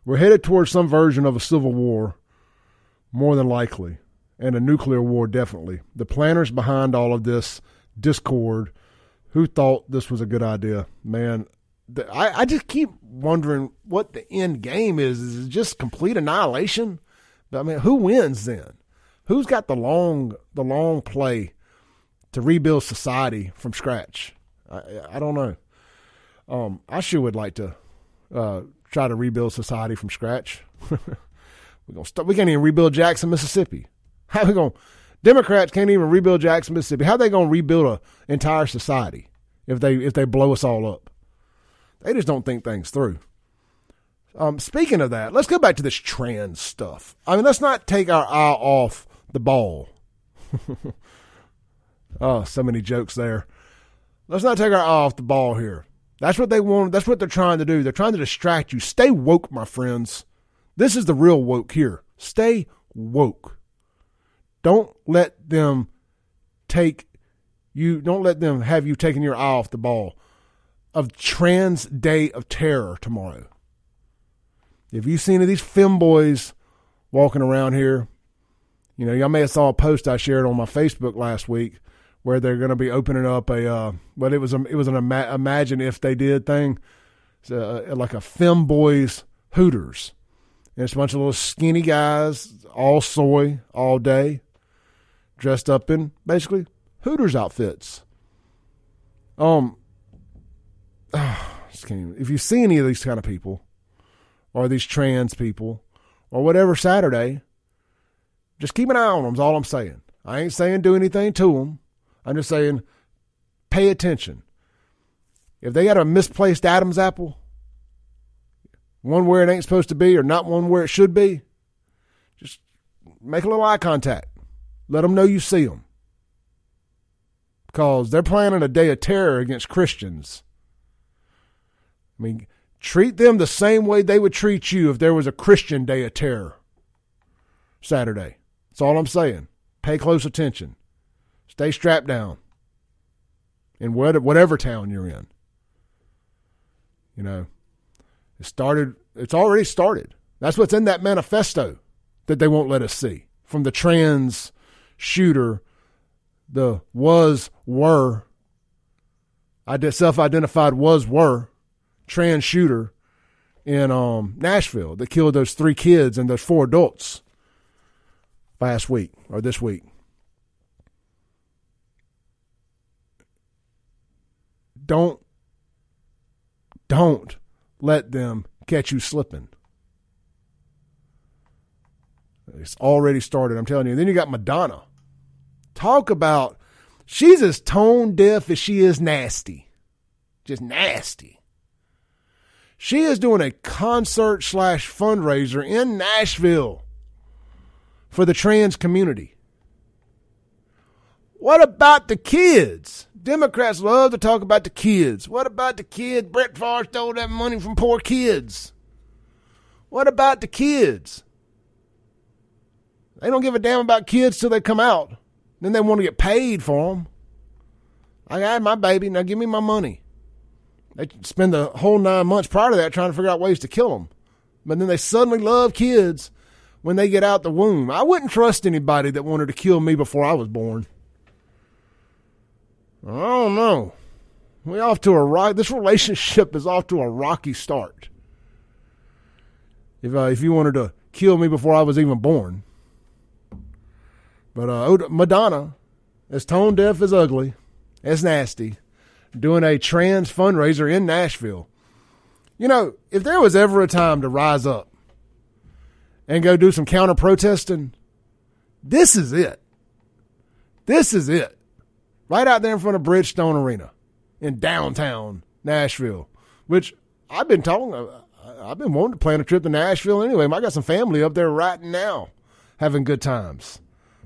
we're headed towards some version of a civil war, more than likely, and a nuclear war definitely. The planners behind all of this discord, who thought this was a good idea, man. The, I, I just keep wondering what the end game is. Is it just complete annihilation? I mean, who wins then? Who's got the long the long play to rebuild society from scratch? I, I don't know. Um, I sure would like to uh, try to rebuild society from scratch. [LAUGHS] We're gonna start, we can't even rebuild Jackson, Mississippi. [LAUGHS] How we gonna? Democrats can't even rebuild Jackson, Mississippi. How they to rebuild an entire society if they if they blow us all up? They just don't think things through. Um, speaking of that, let's go back to this trans stuff. I mean, let's not take our eye off the ball. [LAUGHS] oh, so many jokes there. Let's not take our eye off the ball here. That's what they want. That's what they're trying to do. They're trying to distract you. Stay woke, my friends. This is the real woke here. Stay woke. Don't let them take you. Don't let them have you taking your eye off the ball of Trans Day of Terror tomorrow. If you've seen of these femboys walking around here, you know, y'all may have saw a post I shared on my Facebook last week where they're going to be opening up a, uh, but it was a, it was an ima- imagine if they did thing, like a femboys Hooters. And it's a bunch of little skinny guys, all soy, all day, dressed up in basically Hooters outfits. Um, [SIGHS] if you see any of these kind of people, or these trans people, or whatever Saturday, just keep an eye on them. Is all I'm saying. I ain't saying do anything to them. I'm just saying pay attention. If they got a misplaced Adam's apple, one where it ain't supposed to be, or not one where it should be, just make a little eye contact. Let them know you see them. Because they're planning a day of terror against Christians. I mean, treat them the same way they would treat you if there was a Christian day of terror Saturday. That's all I'm saying. Pay close attention. Stay strapped down in whatever town you're in. You know, it started, it's already started. That's what's in that manifesto that they won't let us see from the trans shooter, the was, were, I self identified was, were trans shooter in um, Nashville that killed those three kids and those four adults last week or this week. Don't don't let them catch you slipping. It's already started, I'm telling you. And then you got Madonna. Talk about she's as tone deaf as she is nasty. Just nasty. She is doing a concert slash fundraiser in Nashville for the trans community. What about the kids? Democrats love to talk about the kids. What about the kids? Brett Favre stole that money from poor kids. What about the kids? They don't give a damn about kids till they come out. Then they want to get paid for them. I had my baby. Now give me my money. They spend the whole nine months prior to that trying to figure out ways to kill them. But then they suddenly love kids when they get out the womb. I wouldn't trust anybody that wanted to kill me before I was born. I don't know. We off to a rock. This relationship is off to a rocky start. If uh, if you wanted to kill me before I was even born, but uh, Madonna, as tone deaf as ugly, as nasty, doing a trans fundraiser in Nashville. You know, if there was ever a time to rise up and go do some counter protesting, this is it. This is it. Right out there in front of Bridgestone Arena in downtown Nashville, which I've been talking, uh, I've been wanting to plan a trip to Nashville anyway. I got some family up there right now having good times.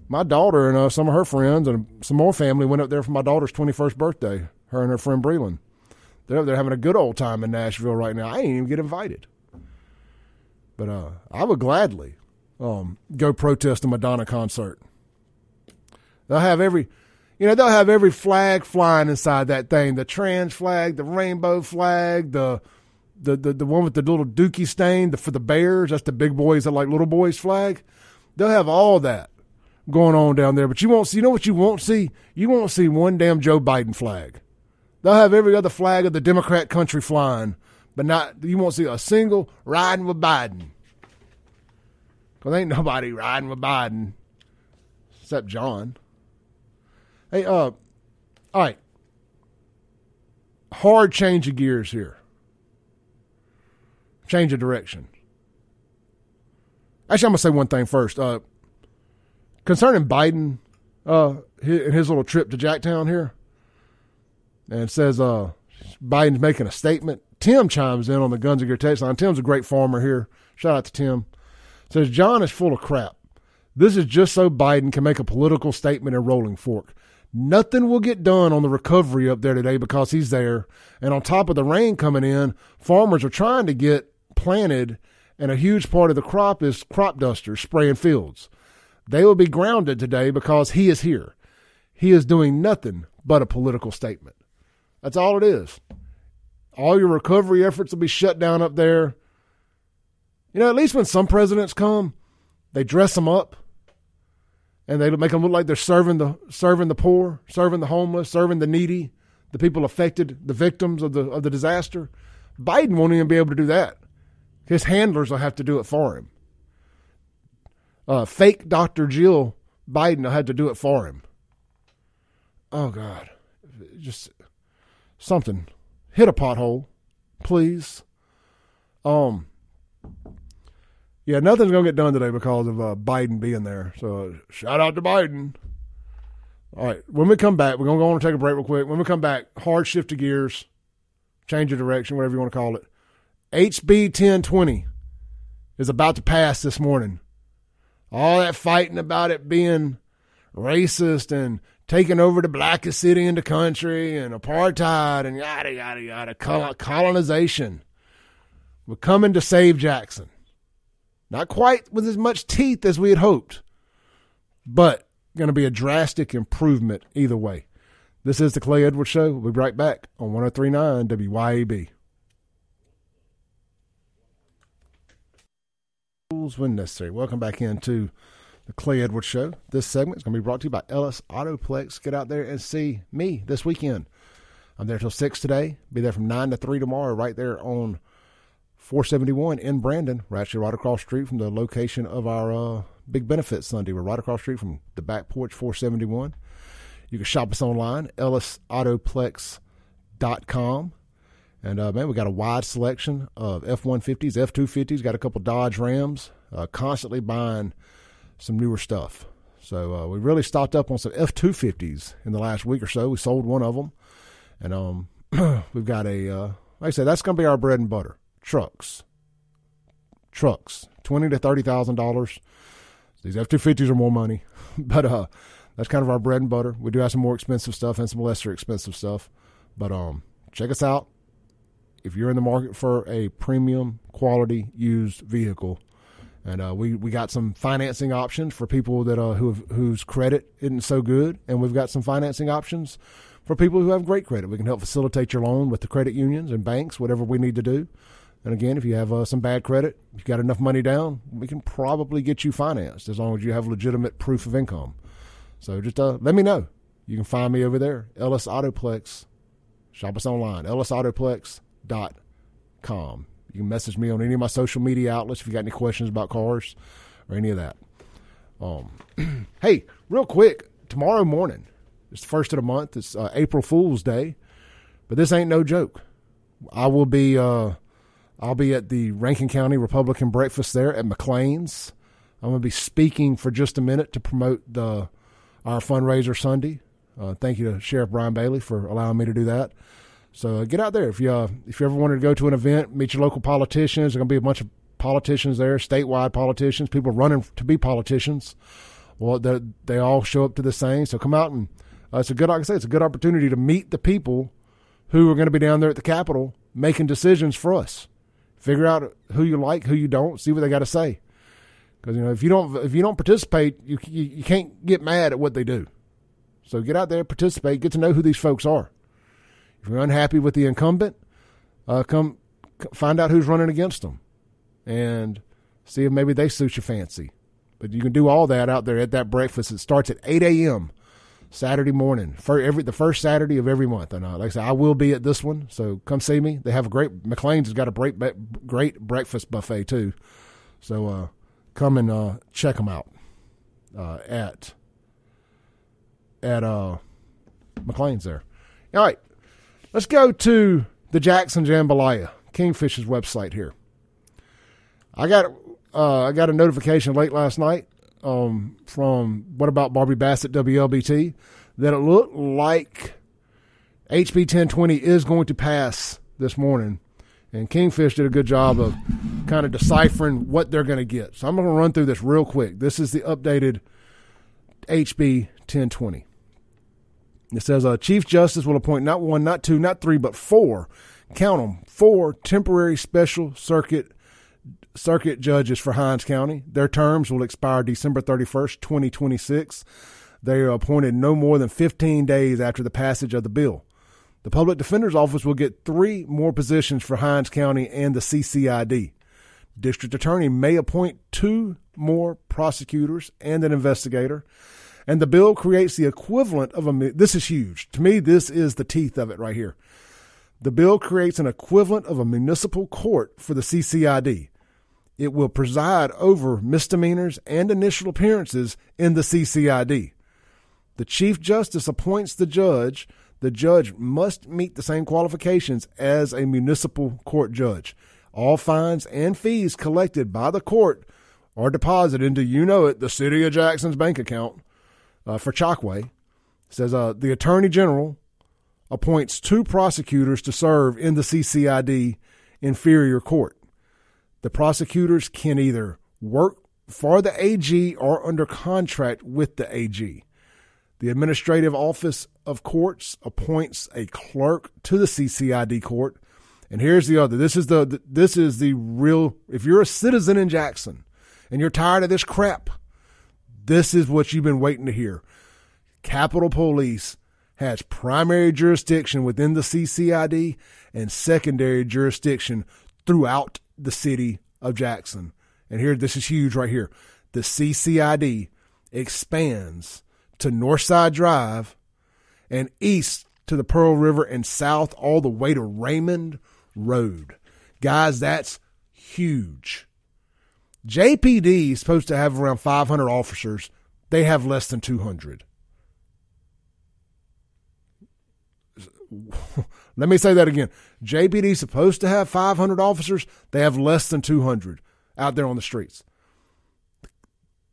my daughter and uh, some of her friends and some more family went up there for my daughter's 21st birthday. Her and her friend Breland. They're up there having a good old time in Nashville right now. I didn't even get invited. But uh, I would gladly um, go protest a Madonna concert. They'll have every, you know, they'll have every flag flying inside that thing: the trans flag, the rainbow flag, the the the, the one with the little dookie stain the, for the bears. That's the big boys that like little boys flag. They'll have all that going on down there, but you won't see. You know what you won't see? You won't see one damn Joe Biden flag. They'll have every other flag of the Democrat country flying, but not. You won't see a single riding with Biden. Cause ain't nobody riding with Biden except John. Hey, uh, all right. Hard change of gears here. Change of direction. Actually, I'm gonna say one thing first. Uh, concerning Biden, uh, his, his little trip to Jacktown here, and says uh, Biden's making a statement. Tim chimes in on the Guns and Gear text line. Tim's a great farmer here. Shout out to Tim. Says John is full of crap. This is just so Biden can make a political statement in Rolling Fork. Nothing will get done on the recovery up there today because he's there. And on top of the rain coming in, farmers are trying to get planted, and a huge part of the crop is crop dusters spraying fields. They will be grounded today because he is here. He is doing nothing but a political statement. That's all it is. All your recovery efforts will be shut down up there. You know, at least when some presidents come, they dress them up and they make them look like they're serving the serving the poor, serving the homeless, serving the needy, the people affected, the victims of the of the disaster. Biden won't even be able to do that. His handlers will have to do it for him. Uh, fake Dr. Jill Biden will have to do it for him. Oh God, just something. Hit a pothole, please. Um, yeah, nothing's gonna get done today because of uh, Biden being there. So shout out to Biden. All right, when we come back, we're gonna go on and take a break real quick. When we come back, hard shift of gears, change of direction, whatever you want to call it. HB 1020 is about to pass this morning. All that fighting about it being racist and taking over the blackest city in the country and apartheid and yada, yada, yada, colonization. We're coming to save Jackson. Not quite with as much teeth as we had hoped, but going to be a drastic improvement either way. This is the Clay Edwards Show. We'll be right back on 1039 WYAB. Rules when necessary. Welcome back into the Clay Edwards Show. This segment is going to be brought to you by Ellis Autoplex. Get out there and see me this weekend. I'm there till 6 today. Be there from 9 to 3 tomorrow, right there on 471 in Brandon. We're actually right across street from the location of our uh, Big Benefit Sunday. We're right across street from the back porch 471. You can shop us online, ellisautoplex.com. And uh, man, we got a wide selection of F 150s, F 250s, got a couple Dodge Rams, uh, constantly buying some newer stuff. So uh, we really stocked up on some F 250s in the last week or so. We sold one of them. And um, [CLEARS THROAT] we've got a, uh, like I said, that's going to be our bread and butter trucks. Trucks, twenty to thirty thousand dollars. These F two fifties are more money, [LAUGHS] but uh, that's kind of our bread and butter. We do have some more expensive stuff and some lesser expensive stuff, but um, check us out if you're in the market for a premium quality used vehicle, and uh, we we got some financing options for people that uh, who have, whose credit isn't so good, and we've got some financing options for people who have great credit. We can help facilitate your loan with the credit unions and banks, whatever we need to do. And again, if you have uh, some bad credit, you've got enough money down, we can probably get you financed as long as you have legitimate proof of income. So just uh, let me know. You can find me over there, Ellis Autoplex. Shop us online, ellisautoplex.com com. You can message me on any of my social media outlets if you got any questions about cars or any of that. Um, [CLEARS THROAT] hey, real quick, tomorrow morning, it's the first of the month. It's uh, April Fool's Day, but this ain't no joke. I will be uh, I'll be at the Rankin County Republican breakfast there at McLean's. I'm going to be speaking for just a minute to promote the our fundraiser Sunday. Uh, thank you to Sheriff Brian Bailey for allowing me to do that. So uh, get out there if you uh, if you ever wanted to go to an event, meet your local politicians. There's going to be a bunch of politicians there, statewide politicians, people running to be politicians. Well, they all show up to the same. So come out and uh, it's a good, like I say, it's a good opportunity to meet the people who are going to be down there at the Capitol making decisions for us. Figure out who you like, who you don't, see what they got to say. Because you know, if you don't, if you don't participate, you, you you can't get mad at what they do. So get out there, participate, get to know who these folks are. If you're unhappy with the incumbent, uh, come find out who's running against them, and see if maybe they suit your fancy. But you can do all that out there at that breakfast. It starts at 8 a.m. Saturday morning for every the first Saturday of every month. And uh, like I said, I will be at this one, so come see me. They have a great McLean's has got a great great breakfast buffet too. So uh, come and uh, check them out uh, at at uh, McLean's there. All right, let's go to the Jackson Jambalaya Kingfish's website here. I got uh, I got a notification late last night um, from What About Barbie Bassett WLBT that it looked like HB 1020 is going to pass this morning. And Kingfish did a good job of kind of deciphering what they're going to get. So I'm going to run through this real quick. This is the updated HB 1020. It says uh, Chief Justice will appoint not one, not two, not three, but four. Count them four temporary special circuit circuit judges for Hinds County. Their terms will expire December 31st, 2026. They are appointed no more than 15 days after the passage of the bill. The Public Defender's Office will get three more positions for Hinds County and the CCID. District Attorney may appoint two more prosecutors and an investigator. And the bill creates the equivalent of a. This is huge. To me, this is the teeth of it right here. The bill creates an equivalent of a municipal court for the CCID. It will preside over misdemeanors and initial appearances in the CCID. The Chief Justice appoints the judge. The judge must meet the same qualifications as a municipal court judge. All fines and fees collected by the court are deposited into, you know it, the City of Jackson's bank account uh, for. It says uh, the Attorney General appoints two prosecutors to serve in the CCID inferior court the prosecutors can either work for the AG or under contract with the AG. The Administrative Office of Courts appoints a clerk to the CCID court. And here's the other. This is the this is the real if you're a citizen in Jackson and you're tired of this crap, this is what you've been waiting to hear. Capitol Police has primary jurisdiction within the CCID and secondary jurisdiction throughout the city of Jackson. And here, this is huge right here. The CCID expands to Northside Drive and east to the Pearl River and south all the way to Raymond Road. Guys, that's huge. JPD is supposed to have around 500 officers. They have less than 200. [LAUGHS] Let me say that again. JPD is supposed to have 500 officers. They have less than 200 out there on the streets.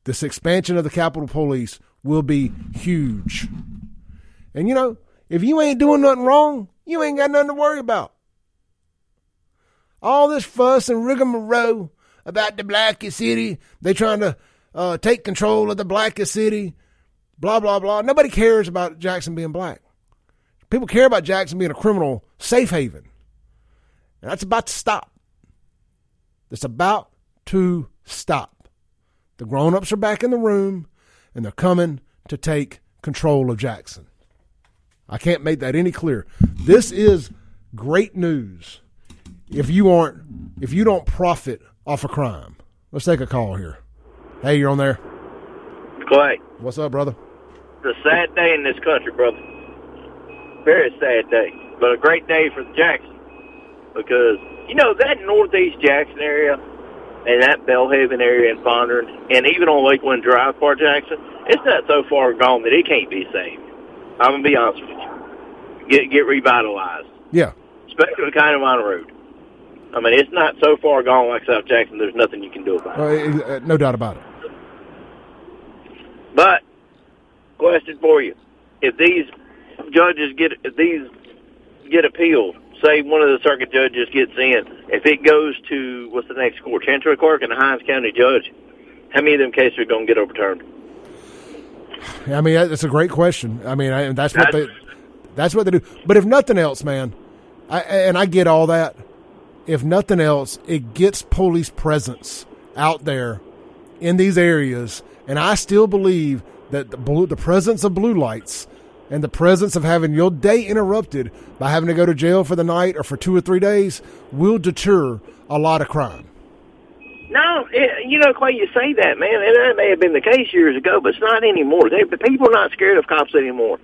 This expansion of the Capitol Police will be huge. And you know, if you ain't doing nothing wrong, you ain't got nothing to worry about. All this fuss and rigmarole about the blackest city, they trying to uh, take control of the blackest city, blah, blah, blah. Nobody cares about Jackson being black. People care about Jackson being a criminal safe haven. And that's about to stop. It's about to stop. The grown ups are back in the room and they're coming to take control of Jackson. I can't make that any clearer. This is great news if you aren't if you don't profit off a of crime. Let's take a call here. Hey, you're on there. Clay. What's up, brother? It's a sad day in this country, brother very sad day, but a great day for Jackson because you know that northeast Jackson area and that Belhaven area in Fondren, and even on Lakeland Drive, Far Jackson, it's not so far gone that it can't be saved. I'm gonna be honest with you. Get get revitalized. Yeah. Especially the kind of on road. I mean, it's not so far gone like South Jackson. There's nothing you can do about it. Uh, no doubt about it. But question for you: If these judges get if these get appealed, say one of the circuit judges gets in, if it goes to what's the next court, Chancery Clerk and the Hinds County Judge, how many of them cases are going to get overturned? I mean, that's a great question. I mean, I, that's what they that's what they do. But if nothing else, man, I, and I get all that. If nothing else, it gets police presence out there in these areas, and I still believe that the, blue, the presence of blue lights and the presence of having your day interrupted by having to go to jail for the night or for two or three days will deter a lot of crime. No, it, you know, Clay, you say that, man, and that may have been the case years ago, but it's not anymore. They, people are not scared of cops anymore.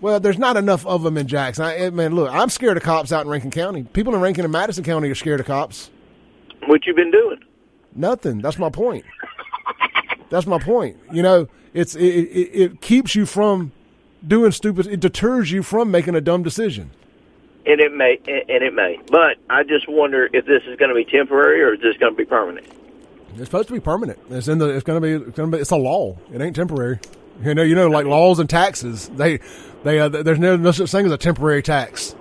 Well, there's not enough of them in Jackson. I, man, look, I'm scared of cops out in Rankin County. People in Rankin and Madison County are scared of cops. What you been doing? Nothing. That's my point. That's my point. You know, it's it, it, it keeps you from doing stupid. It deters you from making a dumb decision. And it may, and it may. But I just wonder if this is going to be temporary or is this going to be permanent? It's supposed to be permanent. It's in the. It's going to be. It's going to be. It's a law. It ain't temporary. You know. You know, like laws and taxes. They. They. Uh, there's no, no such thing as a temporary tax.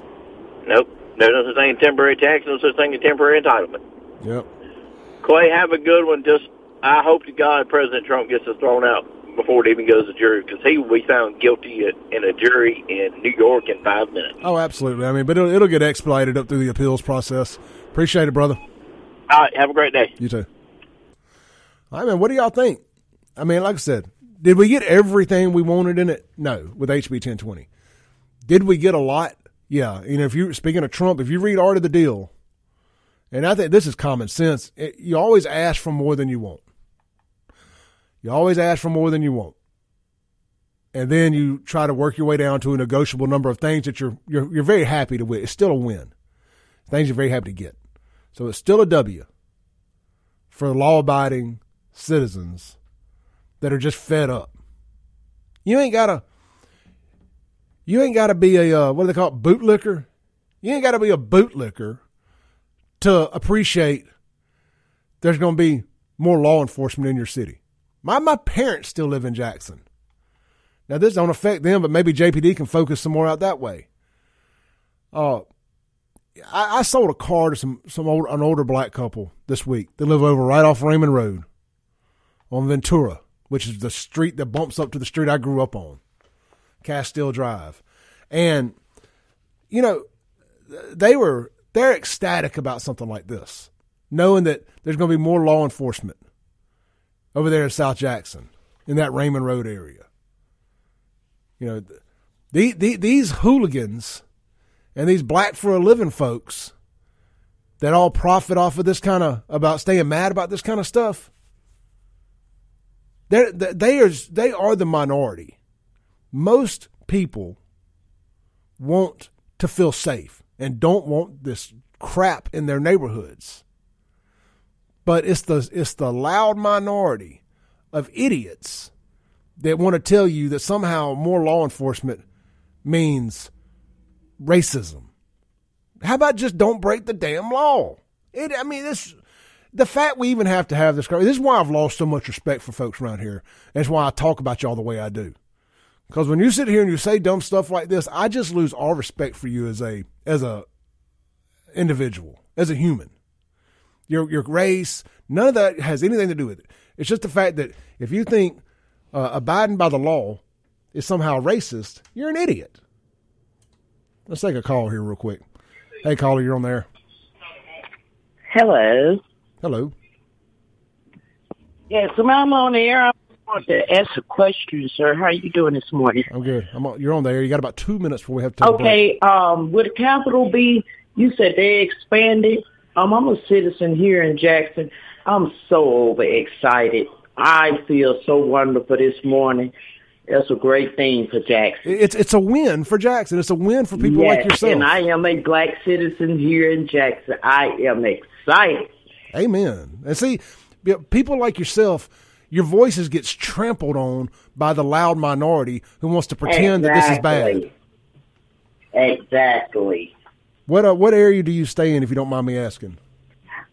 Nope. There's no such thing as temporary tax. No such thing as temporary entitlement. Yep. Clay, have a good one. Just I hope to God President Trump gets us thrown out before it even goes to jury because he will be found guilty in a jury in New York in five minutes. Oh, absolutely. I mean, but it'll, it'll get expedited up through the appeals process. Appreciate it, brother. All right. Have a great day. You too. All right, man. What do y'all think? I mean, like I said, did we get everything we wanted in it? No, with HB 1020. Did we get a lot? Yeah. You know, if you speaking of Trump, if you read Art of the Deal, and I think this is common sense, it, you always ask for more than you want. You always ask for more than you want. And then you try to work your way down to a negotiable number of things that you're you're, you're very happy to win. It's still a win. Things you're very happy to get. So it's still a W for law abiding citizens that are just fed up. You ain't gotta you ain't gotta be a uh, what do they call it, bootlicker? You ain't gotta be a bootlicker to appreciate there's gonna be more law enforcement in your city. My my parents still live in Jackson. Now this don't affect them, but maybe JPD can focus some more out that way. Uh, I, I sold a car to some some old, an older black couple this week. They live over right off Raymond Road on Ventura, which is the street that bumps up to the street I grew up on, Castile Drive, and you know they were they're ecstatic about something like this, knowing that there's going to be more law enforcement over there in South Jackson, in that Raymond Road area. You know, the, the, these hooligans and these black for a living folks that all profit off of this kind of about staying mad about this kind of stuff. They're, they are they are the minority. Most people want to feel safe and don't want this crap in their neighborhoods but it's the it's the loud minority of idiots that want to tell you that somehow more law enforcement means racism. How about just don't break the damn law? It, I mean, this the fact we even have to have this. This is why I've lost so much respect for folks around here. That's why I talk about y'all the way I do. Because when you sit here and you say dumb stuff like this, I just lose all respect for you as a as a individual, as a human your your race. None of that has anything to do with it. It's just the fact that if you think uh, abiding by the law is somehow racist, you're an idiot. Let's take a call here real quick. Hey, caller, you're on there. Hello. Hello. Yes, yeah, so I'm on the air. I want to ask a question, sir. How are you doing this morning? I'm good. I'm on, you're on there. You got about two minutes before we have to. Okay. Um, with a capital B, you said they expanded um, I'm a citizen here in Jackson. I'm so overexcited. I feel so wonderful this morning. That's a great thing for Jackson. It's it's a win for Jackson. It's a win for people yes, like yourself. And I am a black citizen here in Jackson. I am excited. Amen. And see, people like yourself, your voices gets trampled on by the loud minority who wants to pretend exactly. that this is bad. Exactly. What uh, what area do you stay in, if you don't mind me asking?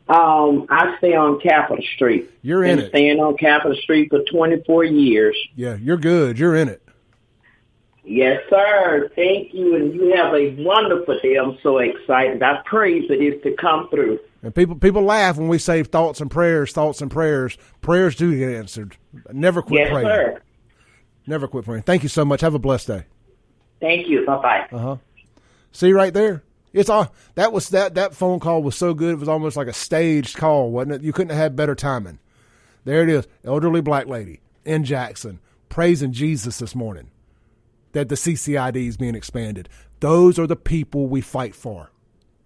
Um, I stay on Capitol Street. You're in Been it. Staying on Capitol Street for 24 years. Yeah, you're good. You're in it. Yes, sir. Thank you, and you have a wonderful day. I'm so excited. I pray for this to come through. And people people laugh when we say thoughts and prayers, thoughts and prayers. Prayers do get answered. Never quit yes, praying. Sir. Never quit praying. Thank you so much. Have a blessed day. Thank you. Bye bye. Uh huh. See you right there. It's all that was that that phone call was so good. It was almost like a staged call, wasn't it? You couldn't have had better timing. There it is, elderly black lady in Jackson praising Jesus this morning that the CCID is being expanded. Those are the people we fight for.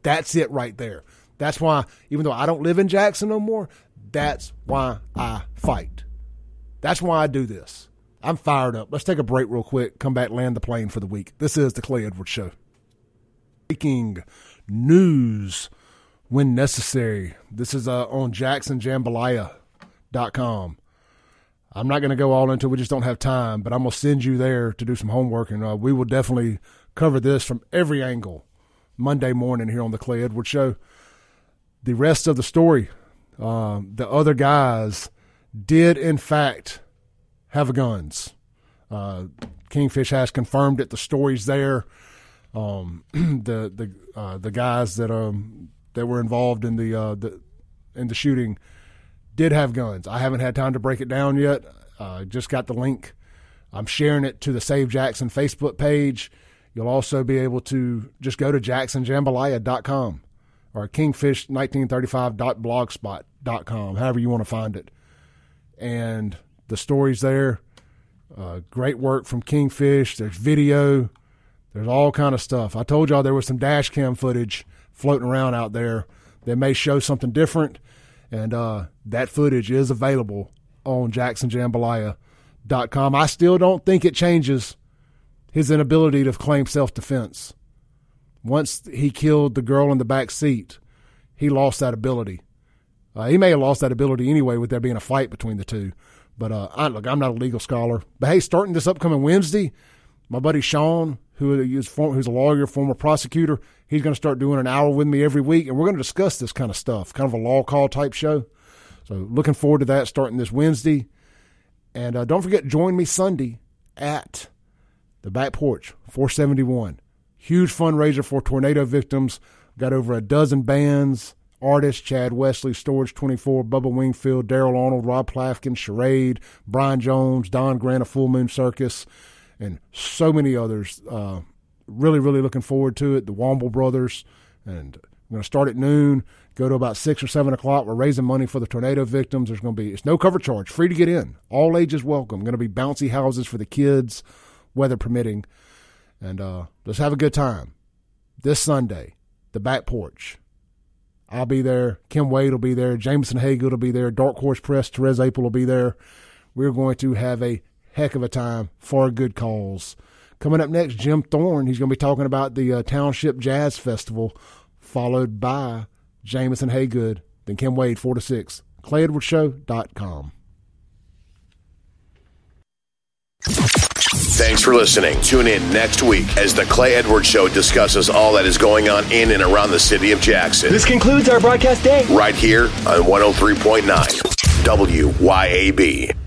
That's it right there. That's why, even though I don't live in Jackson no more, that's why I fight. That's why I do this. I'm fired up. Let's take a break real quick. Come back, land the plane for the week. This is the Clay Edwards Show. Breaking news when necessary. This is uh, on jacksonjambalaya.com. I'm not going to go all into it. We just don't have time, but I'm going to send you there to do some homework, and uh, we will definitely cover this from every angle Monday morning here on the Clay Edwards Show. The rest of the story, uh, the other guys did, in fact, have guns. Uh, Kingfish has confirmed it. The story's there. Um, [CLEARS THROAT] the the uh, the guys that um that were involved in the uh, the in the shooting did have guns. I haven't had time to break it down yet. Uh, just got the link. I'm sharing it to the Save Jackson Facebook page. You'll also be able to just go to jacksonjambalaya.com or kingfish1935.blogspot.com, however you want to find it. And the story's there. Uh, great work from Kingfish. There's video. There's all kind of stuff. I told y'all there was some dash cam footage floating around out there that may show something different. And uh, that footage is available on jacksonjambalaya.com. I still don't think it changes his inability to claim self defense. Once he killed the girl in the back seat, he lost that ability. Uh, he may have lost that ability anyway with there being a fight between the two. But uh, I, look, I'm not a legal scholar. But hey, starting this upcoming Wednesday, my buddy Sean, who is who's a lawyer, former prosecutor, he's going to start doing an hour with me every week, and we're going to discuss this kind of stuff, kind of a law call type show. So looking forward to that starting this Wednesday. And uh, don't forget, join me Sunday at the back porch, 471. Huge fundraiser for tornado victims. Got over a dozen bands, artists, Chad Wesley, Storage 24, Bubba Wingfield, Daryl Arnold, Rob Plafkin, Charade, Brian Jones, Don Grant of Full Moon Circus, and so many others. Uh, really, really looking forward to it. The Womble Brothers. And I'm going to start at noon, go to about 6 or 7 o'clock. We're raising money for the tornado victims. There's going to be, it's no cover charge, free to get in. All ages welcome. Going to be bouncy houses for the kids, weather permitting. And uh, let's have a good time. This Sunday, the back porch. I'll be there. Kim Wade will be there. Jameson Haygood will be there. Dark Horse Press, Therese April will be there. We're going to have a heck of a time for a good cause. Coming up next, Jim Thorne. He's going to be talking about the uh, Township Jazz Festival, followed by Jameson Haygood. Then Kim Wade, 4 to 6. ClayEdwardsShow.com. Thanks for listening. Tune in next week as the Clay Edwards Show discusses all that is going on in and around the city of Jackson. This concludes our broadcast day. Right here on 103.9 WYAB.